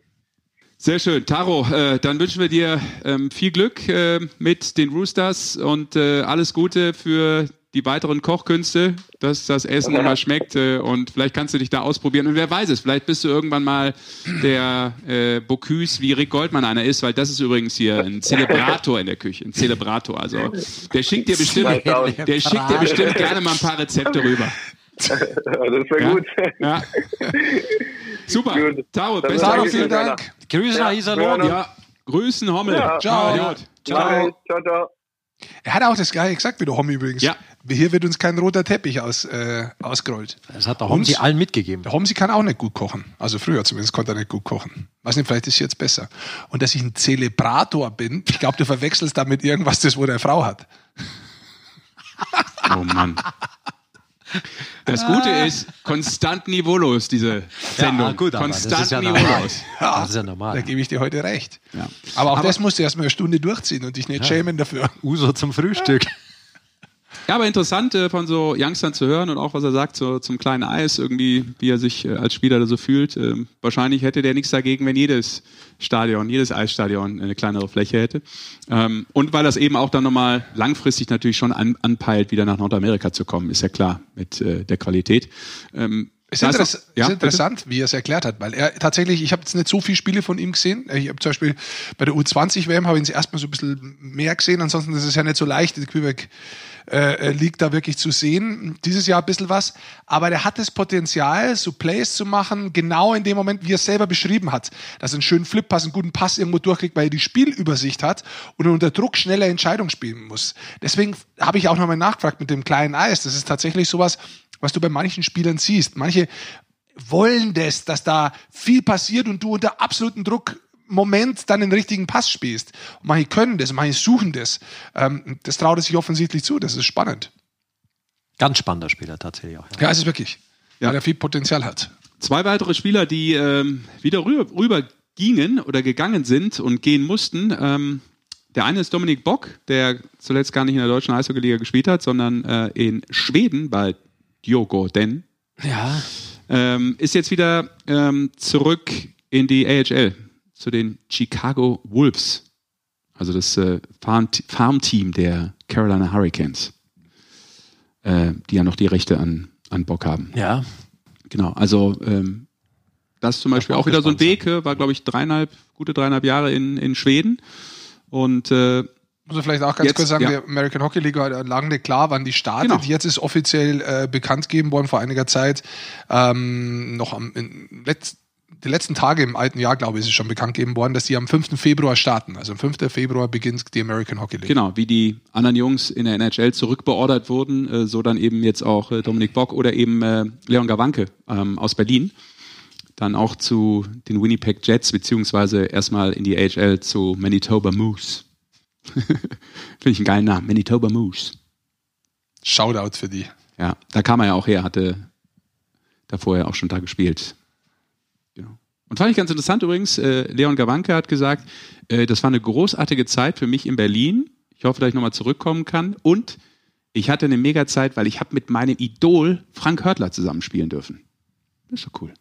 S1: Sehr schön. Taro, äh, dann wünschen wir dir ähm, viel Glück äh, mit den Roosters und äh, alles Gute für die weiteren Kochkünste, dass das Essen immer schmeckt äh, und vielleicht kannst du dich da ausprobieren. Und wer weiß es, vielleicht bist du irgendwann mal der äh, Bocuse, wie Rick Goldmann einer ist, weil das ist übrigens hier ein Zelebrator in der Küche, ein Zelebrator. Also der schickt dir bestimmt, der schickt dir bestimmt gerne mal ein paar Rezepte rüber.
S5: das wäre
S1: Ja?
S5: gut.
S1: Ja. Super.
S5: Gut.
S1: Taro,
S5: Dann
S1: beste
S5: sage
S3: Taro,
S5: ich
S3: vielen Dank.
S2: Grüße nach Iserlohn.
S5: Ja.
S1: Ja, Grüßen Hommel.
S5: Ja.
S3: Ciao.
S1: Idiot.
S5: Ciao. Ciao, ciao.
S3: Er hat auch das gleiche gesagt wie der Hommi übrigens.
S1: Ja.
S3: Hier wird uns kein roter Teppich aus, äh, ausgerollt.
S2: Das hat der Homsi allen mitgegeben.
S3: Der Homsi kann auch nicht gut kochen. Also früher zumindest konnte er nicht gut kochen. Weiß nicht, vielleicht ist es jetzt besser. Und dass ich ein Zelebrator bin, ich glaube, du verwechselst damit irgendwas, das wo deine Frau hat.
S1: Oh Mann. Das Gute ist, konstant niveaulos, diese Sendung.
S2: Ja, gut, aber das
S1: konstant
S2: ist ja normal.
S1: niveaulos.
S2: Das ist ja
S3: Da
S2: normal.
S3: gebe ich dir heute recht.
S1: Ja.
S3: Aber auch das musst du erstmal eine Stunde durchziehen und dich nicht schämen dafür.
S2: Uso zum Frühstück.
S1: Ja, aber interessant äh, von so Youngstern zu hören und auch was er sagt so, zum kleinen Eis, irgendwie, wie er sich äh, als Spieler da so fühlt. Ähm, wahrscheinlich hätte der nichts dagegen, wenn jedes Stadion, jedes Eisstadion eine kleinere Fläche hätte. Ähm, und weil das eben auch dann nochmal langfristig natürlich schon an, anpeilt, wieder nach Nordamerika zu kommen, ist ja klar mit äh, der Qualität. Ähm,
S3: Ist,
S1: da
S3: interess
S1: noch- ja,
S3: ist interessant, wie er es erklärt hat, weil er tatsächlich, ich habe jetzt nicht so viele Spiele von ihm gesehen. Ich habe zum Beispiel bei der U20-WM habe ich ihn erstmal so ein bisschen mehr gesehen. Ansonsten ist es ja nicht so leicht, die Quebec äh, League da wirklich zu sehen. Dieses Jahr ein bisschen was. Aber der hat das Potenzial, so Plays zu machen, genau in dem Moment, wie er selber beschrieben hat. Dass er einen schönen Flippass, einen guten Pass irgendwo durchkriegt, weil er die Spielübersicht hat und unter Druck schneller Entscheidungen spielen muss. Deswegen habe ich auch nochmal nachgefragt mit dem kleinen Eis. Das ist tatsächlich sowas, was du bei manchen Spielern siehst. Manche wollen das, dass da viel passiert und du unter absolutem Druck Moment dann den richtigen Pass spielst. Und manche können das, manche suchen das. Ähm, das traut es sich offensichtlich zu. Das ist spannend.
S2: Ganz spannender Spieler tatsächlich auch. Ja.
S3: Ja, es ist wirklich.
S1: Ja.
S3: Weil er viel Potenzial hat.
S1: Zwei weitere Spieler, die ähm, wieder rüber, rüber gingen oder gegangen sind und gehen mussten. Ähm, der eine ist Dominik Bock, der zuletzt gar nicht in der deutschen Eishockey-Liga gespielt hat, sondern äh, in Schweden bei Djurgården.
S2: ja.
S1: Ähm, ist jetzt wieder ähm, zurück in die AHL zu den Chicago Wolves. Also das äh, Farm- Farmteam der Carolina Hurricanes, äh, die ja noch die Rechte an, an Bock haben.
S2: Ja.
S1: Genau, also ähm, das ist zum Beispiel
S2: auch
S1: auch wieder so ein Weg, war glaube ich dreieinhalb, gute dreieinhalb Jahre in, in Schweden und äh,
S3: Muss man vielleicht auch ganz
S1: Jetzt,
S3: kurz sagen,
S1: ja.
S3: der American Hockey League war lange nicht klar, wann die startet.
S1: Genau.
S3: Jetzt ist offiziell äh, bekannt gegeben worden vor einiger Zeit. Ähm, noch am in letz, die letzten Tage im alten Jahr, glaube ich, ist es schon bekannt gegeben worden, dass die am 5. Februar starten. Also am 5. Februar beginnt die American Hockey League.
S1: genau, wie die anderen Jungs in der NHL zurückbeordert wurden, äh, so dann eben jetzt auch äh, Dominik Bock oder eben äh, Leon Gawanke ähm, aus Berlin. Dann auch zu den Winnipeg Jets, beziehungsweise erstmal in die AHL zu Manitoba Moose. Finde ich einen geilen Namen, Manitoba Moose.
S3: Shoutout für die.
S1: Ja, da kam er ja auch her, hatte davor ja auch schon da gespielt. Und fand ich ganz interessant übrigens, äh, Leon Gawanke hat gesagt, äh, das war eine großartige Zeit für mich in Berlin. Ich hoffe, dass ich nochmal zurückkommen kann. Und ich hatte eine mega Zeit, weil ich habe mit meinem Idol Frank Hörtler zusammenspielen dürfen. Das ist so cool.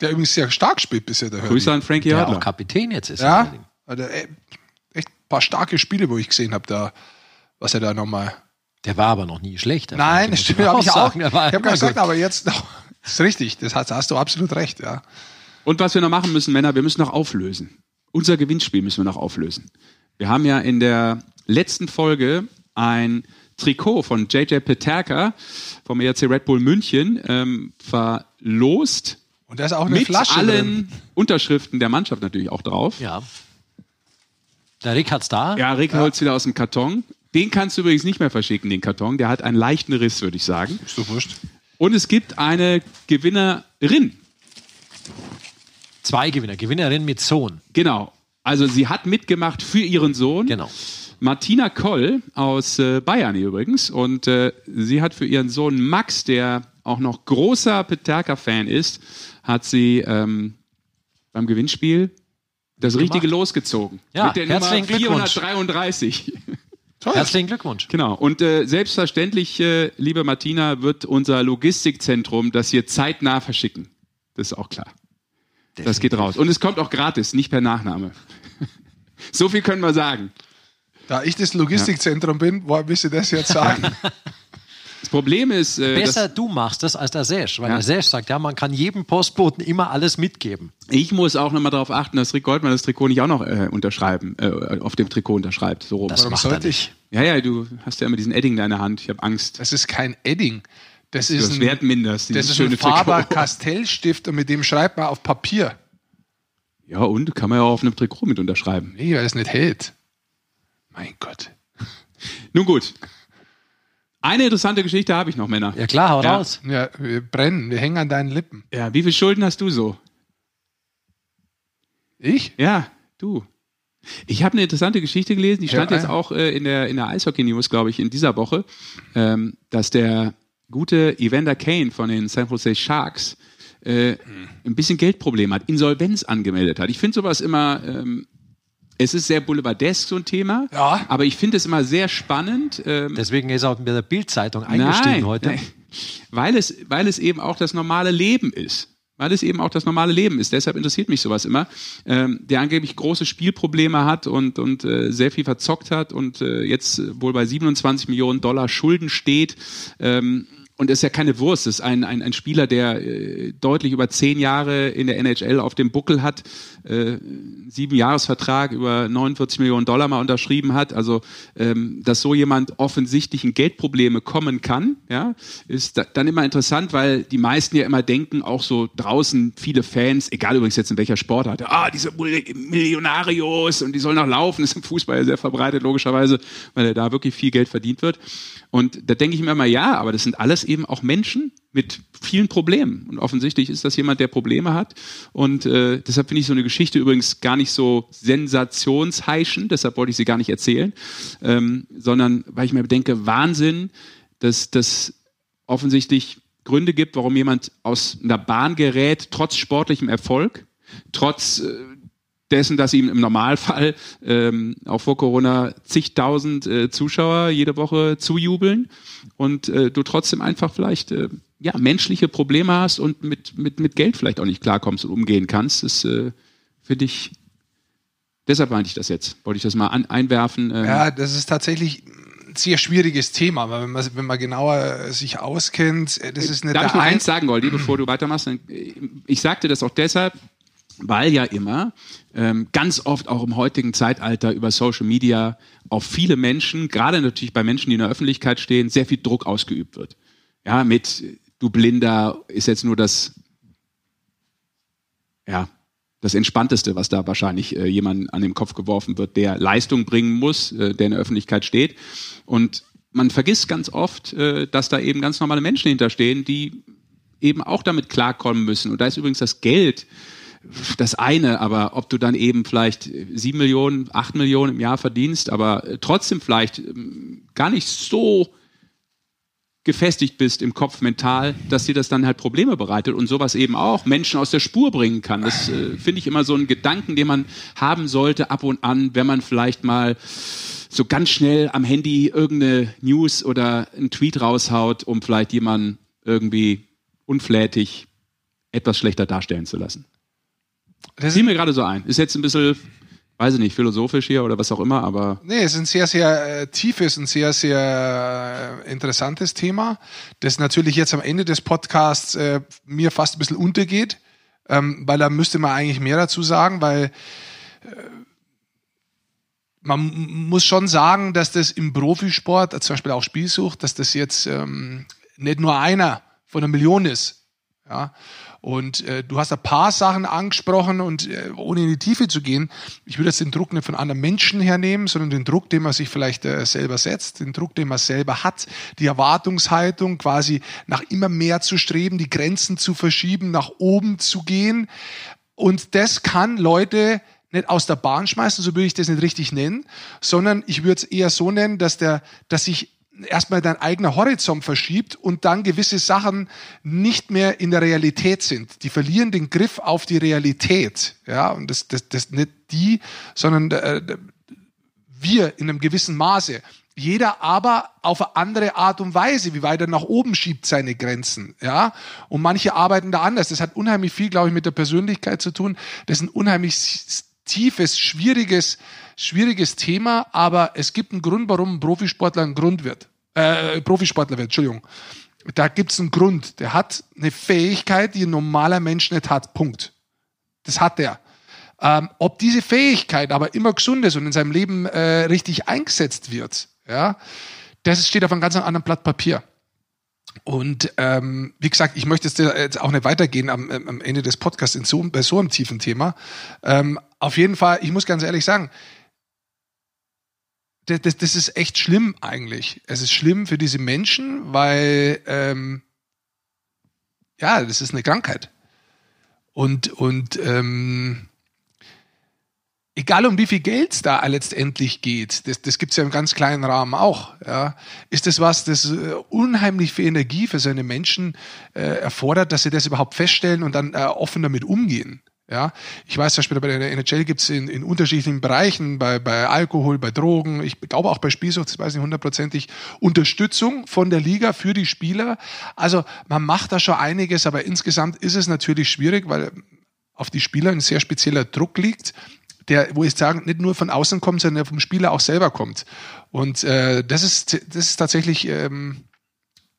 S3: Der übrigens sehr stark spielt bisher, der
S1: Grüße
S3: Hörli.
S1: an Frankie
S2: Der
S1: Hörtler.
S2: auch Kapitän jetzt ist.
S3: Ja, also, echt ein paar starke Spiele, wo ich gesehen habe, da, was er da nochmal.
S2: Der war aber noch nie schlecht. der
S3: Nein, stimmt, habe ich auch. Ich
S2: Der
S3: habe gar nicht gesagt, aber jetzt. Das ist richtig, das hast, hast du absolut recht, ja.
S1: Und was wir noch machen müssen, Männer, wir müssen noch auflösen. Unser Gewinnspiel müssen wir noch auflösen. Wir haben ja in der letzten Folge ein Trikot von JJ Peterka vom ERC Red Bull München ähm, verlost.
S3: Und da ist auch eine
S1: Mit
S3: Flasche
S1: allen
S3: drin.
S1: Unterschriften der Mannschaft natürlich auch drauf.
S2: Ja. Der Rick hat's da.
S1: Ja, Rick holt's wieder aus dem Karton. Den kannst du übrigens nicht mehr verschicken, den Karton. Der hat einen leichten Riss, würde ich sagen.
S3: Ist doch wurscht.
S1: Und es gibt eine Gewinnerin.
S2: Zwei Gewinner. Gewinnerin mit Sohn.
S1: Genau. Also sie hat mitgemacht für ihren Sohn.
S2: Genau.
S1: Martina Koll aus äh, Bayern übrigens. Und äh, sie hat für ihren Sohn Max, der auch noch großer Peterka-Fan ist, hat sie ähm, beim Gewinnspiel das richtige losgezogen.
S2: Ja,
S1: Mit der Nummer
S2: herzlichen Glückwunsch.
S1: 433.
S3: Toll.
S2: Herzlichen Glückwunsch.
S1: Genau. Und äh, selbstverständlich, äh, liebe Martina, wird unser Logistikzentrum das hier zeitnah verschicken. Das ist auch klar. Das geht raus. Und es kommt auch gratis, nicht per Nachname. so viel können wir sagen.
S3: Da ich das Logistikzentrum bin, woher willst du das jetzt sagen?
S1: Das Problem ist, äh,
S2: Besser
S1: dass
S2: du machst das als der Sesh, weil
S1: Ja.
S2: der Sesh sagt, ja, man kann jedem Postboten immer alles mitgeben.
S1: ich muss auch nochmal darauf achten, dass Rick Goldmann das Trikot nicht auch noch äh, unterschreiben, äh, auf dem Trikot unterschreibt. So rum.
S2: Das
S3: Warum
S2: macht er
S3: sollte
S2: nicht.
S3: ich?
S1: Ja, ja, du hast ja immer diesen Edding in deiner Hand. Ich habe Angst.
S3: Das ist kein Edding. Das ist
S1: Das
S3: ein,
S1: wert dieses
S3: das ist ein
S1: schöne
S3: Faber
S1: Trikot.
S3: Castellstift und mit dem schreibt man auf Papier.
S1: Ja, und kann man ja auch auf einem Trikot mit unterschreiben.
S3: Nee, weil es nicht hält. Mein Gott.
S1: Nun gut. Eine interessante Geschichte habe ich noch, Männer.
S2: Ja klar, hau
S1: Ja.
S2: raus.
S3: Ja, wir brennen, wir hängen an deinen Lippen.
S1: Ja, wie viel Schulden hast du so?
S3: Ich?
S1: Ja, du. Ich habe eine interessante Geschichte gelesen, die stand
S3: Ja,
S1: jetzt auch äh, in der, in der Eishockey-News, glaube ich, in dieser Woche, ähm, dass der gute Evander Kane von den San Jose Sharks äh, ein bisschen Geldprobleme hat, Insolvenz angemeldet hat. Ich finde sowas immer, ähm, es ist sehr boulevardesk, so ein Thema,
S3: Ja.
S1: aber ich finde es immer sehr spannend. Ähm,
S2: Deswegen ist er auch mit der Bildzeitung eingestiegen
S1: Nein,
S2: heute.
S1: nein. Weil es, weil es eben auch das normale Leben ist. Weil es eben auch das normale Leben ist. Deshalb interessiert mich sowas immer. Ähm, der angeblich große Spielprobleme hat und, und äh, sehr viel verzockt hat und äh, jetzt wohl bei 27 Millionen Dollar Schulden steht. Ähm, und ist ja keine Wurst, ist ein, ein, ein Spieler, der äh, deutlich über zehn Jahre in der NHL auf dem Buckel hat, äh, sieben Jahresvertrag über 49 Millionen Dollar mal unterschrieben hat. Also, ähm, dass so jemand offensichtlich in Geldprobleme kommen kann, ja, ist da, dann immer interessant, weil die meisten ja immer denken, auch so draußen viele Fans, egal übrigens jetzt in welcher Sportart, ah, diese Mil- Millionarios und die sollen noch laufen, ist im Fußball ja sehr verbreitet, logischerweise, weil da wirklich viel Geld verdient wird. Und da denke ich mir immer, ja, aber das sind alles eben auch Menschen mit vielen Problemen. Und offensichtlich ist das jemand, der Probleme hat. Und äh, deshalb finde ich so eine Geschichte übrigens gar nicht so sensationsheischend, deshalb wollte ich sie gar nicht erzählen, ähm, sondern weil ich mir denke, Wahnsinn, dass das offensichtlich Gründe gibt, warum jemand aus einer Bahn gerät, trotz sportlichem Erfolg, trotz äh, dessen, dass ihm im Normalfall ähm, auch vor Corona zigtausend äh, Zuschauer jede Woche zujubeln und äh, du trotzdem einfach vielleicht äh, ja menschliche Probleme hast und mit mit mit Geld vielleicht auch nicht klarkommst und umgehen kannst. Das äh, finde ich. Deshalb meinte ich das jetzt. Wollte ich das mal an, einwerfen. Ähm,
S3: Ja, das ist tatsächlich ein sehr schwieriges Thema, weil wenn man, wenn man genauer äh, sich auskennt, äh, das ist nicht
S1: Darf ich noch
S3: ein
S1: eins sagen, Goldi, bevor du weitermachst? Äh, Ich sagte das auch deshalb, weil ja immer ähm, ganz oft auch im heutigen Zeitalter über Social Media auf viele Menschen, gerade natürlich bei Menschen, die in der Öffentlichkeit stehen, sehr viel Druck ausgeübt wird. Ja, mit du Blinder ist jetzt nur das, ja, das Entspannteste, was da wahrscheinlich äh, jemand an den Kopf geworfen wird, der Leistung bringen muss, äh, der in der Öffentlichkeit steht. Und man vergisst ganz oft, äh, dass da eben ganz normale Menschen hinterstehen, die eben auch damit klarkommen müssen. Und da ist übrigens das Geld das eine, aber ob du dann eben vielleicht sieben Millionen, acht Millionen im Jahr verdienst, aber trotzdem vielleicht ähm, gar nicht so gefestigt bist im Kopf mental, dass dir das dann halt Probleme bereitet und sowas eben auch Menschen aus der Spur bringen kann. Das äh, finde ich immer so ein Gedanken, den man haben sollte ab und an, wenn man vielleicht mal so ganz schnell am Handy irgendeine News oder einen Tweet raushaut, um vielleicht jemanden irgendwie unflätig etwas schlechter darstellen zu lassen.
S3: Das
S1: Zieh mir gerade so ein. Ist jetzt ein bisschen, weiß ich nicht, philosophisch hier oder was auch immer, aber
S3: Nee, es ist ein sehr, sehr äh, tiefes und sehr, sehr äh, interessantes Thema, das natürlich jetzt am Ende des Podcasts äh, mir fast ein bisschen untergeht, ähm, weil da müsste man eigentlich mehr dazu sagen, weil äh, man muss schon sagen, dass das im Profisport, zum Beispiel auch Spielsucht, dass das jetzt ähm, nicht nur einer von einer Million ist. Ja, und äh, du hast ein paar Sachen angesprochen und äh, ohne in die Tiefe zu gehen, ich würde jetzt den Druck nicht von anderen Menschen hernehmen, sondern den Druck, den man sich vielleicht äh, selber setzt, den Druck, den man selber hat, die Erwartungshaltung, quasi nach immer mehr zu streben, die Grenzen zu verschieben, nach oben zu gehen. Und das kann Leute nicht aus der Bahn schmeißen, so würde ich das nicht richtig nennen, sondern ich würde es eher so nennen, dass der, dass sich erstmal dein eigener Horizont verschiebt und dann gewisse Sachen nicht mehr in der Realität sind. Die verlieren den Griff auf die Realität. Ja, und das, das, das nicht die, sondern äh, wir in einem gewissen Maße. Jeder aber auf eine andere Art und Weise, wie weit er nach oben schiebt seine Grenzen, ja. Und manche arbeiten da anders. Das hat unheimlich viel, glaube ich, mit der Persönlichkeit zu tun. Das sind unheimlich tiefes, schwieriges, schwieriges Thema, aber es gibt einen Grund, warum ein Profisportler ein Grund wird. Äh, Profisportler wird, Entschuldigung. Da gibt es einen Grund. Der hat eine Fähigkeit, die ein normaler Mensch nicht hat. Punkt. Das hat er. Ähm, ob diese Fähigkeit aber immer gesund ist und in seinem Leben äh, richtig eingesetzt wird, ja, das steht auf einem ganz anderen Blatt Papier. Und ähm, wie gesagt, ich möchte jetzt auch nicht weitergehen am, am Ende des Podcasts in so, bei so einem tiefen Thema. Ähm, auf jeden Fall, ich muss ganz ehrlich sagen, das, das, das ist echt schlimm eigentlich. Es ist schlimm für diese Menschen, weil ähm, ja, das ist eine Krankheit. Und, und ähm, egal um wie viel Geld es da letztendlich geht, das, das gibt es ja im ganz kleinen Rahmen auch, ja, ist das was, das äh, unheimlich viel Energie für seine Menschen äh, erfordert, dass sie das überhaupt feststellen und dann äh, offen damit umgehen. Ja, ich weiß zum Beispiel, bei der NHL gibt es in, in unterschiedlichen Bereichen, bei, bei Alkohol, bei Drogen, ich glaube auch bei Spielsucht, das weiß ich hundertprozentig, Unterstützung von der Liga für die Spieler. Also man macht da schon einiges, aber insgesamt ist es natürlich schwierig, weil auf die Spieler ein sehr spezieller Druck liegt der, wo ich sagen, nicht nur von außen kommt, sondern der vom Spieler auch selber kommt. Und äh, das, ist, das ist tatsächlich ähm,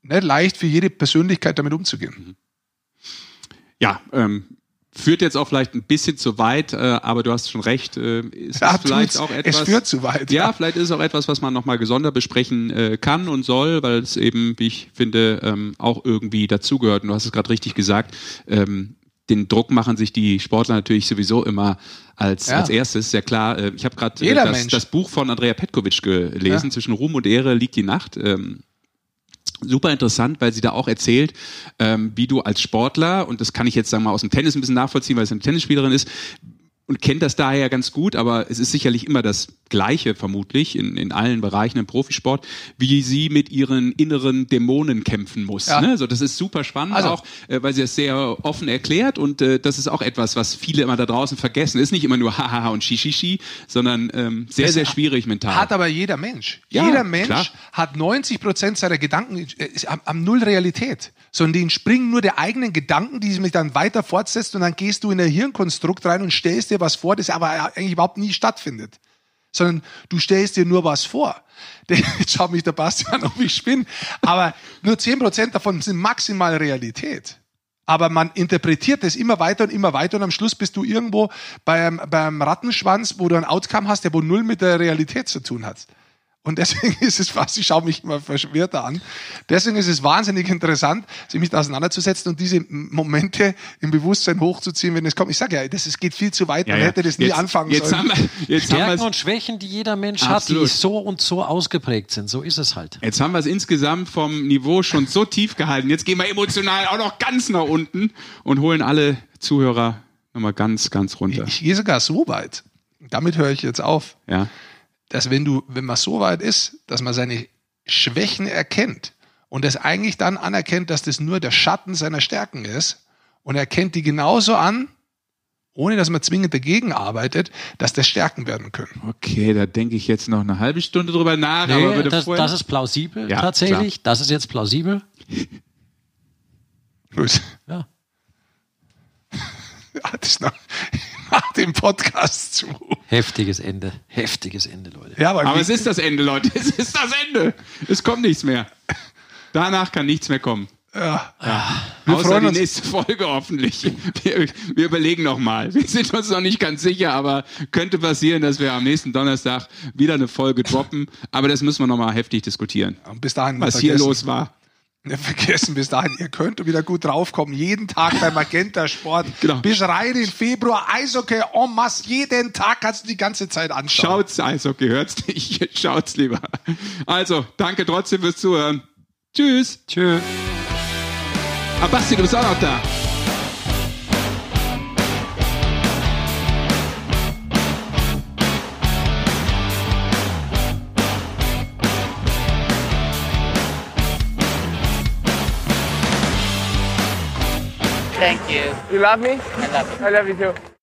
S3: nicht leicht für jede Persönlichkeit damit umzugehen.
S1: Ja, ähm, führt jetzt auch vielleicht ein bisschen zu weit, äh, aber du hast schon recht. Äh, ist ja, vielleicht auch etwas.
S3: Es führt zu weit.
S1: Ja, ja. vielleicht ist es auch etwas, was man nochmal gesondert besprechen äh, kann und soll, weil es eben, wie ich finde, ähm, auch irgendwie dazugehört. Und du hast es gerade richtig gesagt. Ähm, den Druck machen sich die Sportler natürlich sowieso immer als, ja. als erstes, sehr klar. Äh, ich habe gerade äh, das, das, Buch von Andrea Petkovic gelesen, ja. zwischen Ruhm und Ehre liegt die Nacht. Ähm, super interessant, weil sie da auch erzählt, ähm, wie du als Sportler, und das kann ich jetzt sagen mal aus dem Tennis ein bisschen nachvollziehen, weil es eine Tennisspielerin ist, und kennt das daher ganz gut, aber es ist sicherlich immer das Gleiche vermutlich in, in allen Bereichen im Profisport, wie sie mit ihren inneren Dämonen kämpfen muss. Ja. Ne? Also das ist super spannend also. auch, äh, weil sie es sehr offen erklärt und äh, das ist auch etwas, was viele immer da draußen vergessen. Ist nicht immer nur hahaha und shishishi, sondern ähm, sehr, das sehr schwierig mental.
S3: Hat aber jeder Mensch. Ja, jeder Mensch klar. hat 90 Prozent seiner Gedanken äh, am, am Null Realität sondern die entspringen nur der eigenen Gedanken, die sich dann weiter fortsetzt und dann gehst du in ein Hirnkonstrukt rein und stellst dir was vor, das aber eigentlich überhaupt nie stattfindet. Sondern du stellst dir nur was vor. Jetzt schaut mich der Bastian, ob ich spinne. Aber nur zehn Prozent davon sind maximal Realität. Aber man interpretiert es immer weiter und immer weiter und am Schluss bist du irgendwo beim, beim Rattenschwanz, wo du ein Outcome hast, der wohl null mit der Realität zu tun hat. Und deswegen ist es fast, ich schaue mich immer verwirrter an. Deswegen ist es wahnsinnig interessant, sich mit auseinanderzusetzen und diese Momente im Bewusstsein hochzuziehen, wenn es kommt. Ich sage ja, das es geht viel zu weit, man ja, hätte das nie jetzt, anfangen
S2: jetzt
S3: sollen.
S2: Haben wir, jetzt Stärken haben und Schwächen, die jeder Mensch Absolut. hat, die so und so ausgeprägt sind. So ist es halt.
S1: Jetzt haben wir es insgesamt vom Niveau schon so tief gehalten. Jetzt gehen wir emotional auch noch ganz nach unten und holen alle Zuhörer nochmal ganz, ganz runter.
S3: Ich, ich gehe sogar so weit. Damit höre ich jetzt auf.
S1: Ja
S3: dass wenn du, wenn man so weit ist, dass man seine Schwächen erkennt und es eigentlich dann anerkennt, dass das nur der Schatten seiner Stärken ist und erkennt die genauso an, ohne dass man zwingend dagegen arbeitet, dass das Stärken werden können.
S1: Okay, da denke ich jetzt noch eine halbe Stunde drüber nach.
S2: Nee, aber das, das, ist plausibel ja, tatsächlich. Klar. Das ist jetzt plausibel.
S3: Gut. Ja. Das ist noch, nach dem Podcast zu.
S2: Heftiges Ende. Heftiges Ende, Leute.
S1: Ja, aber, aber es ist das Ende, Leute. Es ist das Ende. Es kommt nichts mehr. Danach kann nichts mehr kommen.
S3: Ja.
S1: ja. Wir Außer freuen die uns. nächste Folge hoffentlich. Wir, wir überlegen noch mal. Wir sind uns noch nicht ganz sicher, aber könnte passieren, dass wir am nächsten Donnerstag wieder eine Folge droppen. Aber das müssen wir noch mal heftig diskutieren.
S3: Und bis dahin
S1: was hier los war.
S3: Vergessen bis dahin, ihr könnt wieder gut draufkommen. Jeden Tag bei Magenta Sport. Genau. Bis rein in Februar. Eishockey en masse. Jeden Tag kannst du die ganze Zeit anschauen.
S1: Schaut's Eishockey, hört's nicht. Schaut's lieber. Also, danke trotzdem fürs Zuhören. Tschüss.
S2: Tschüss.
S1: Ah, Basti, du bist auch noch da.
S5: Thank you. You love me? I love you. I love you too.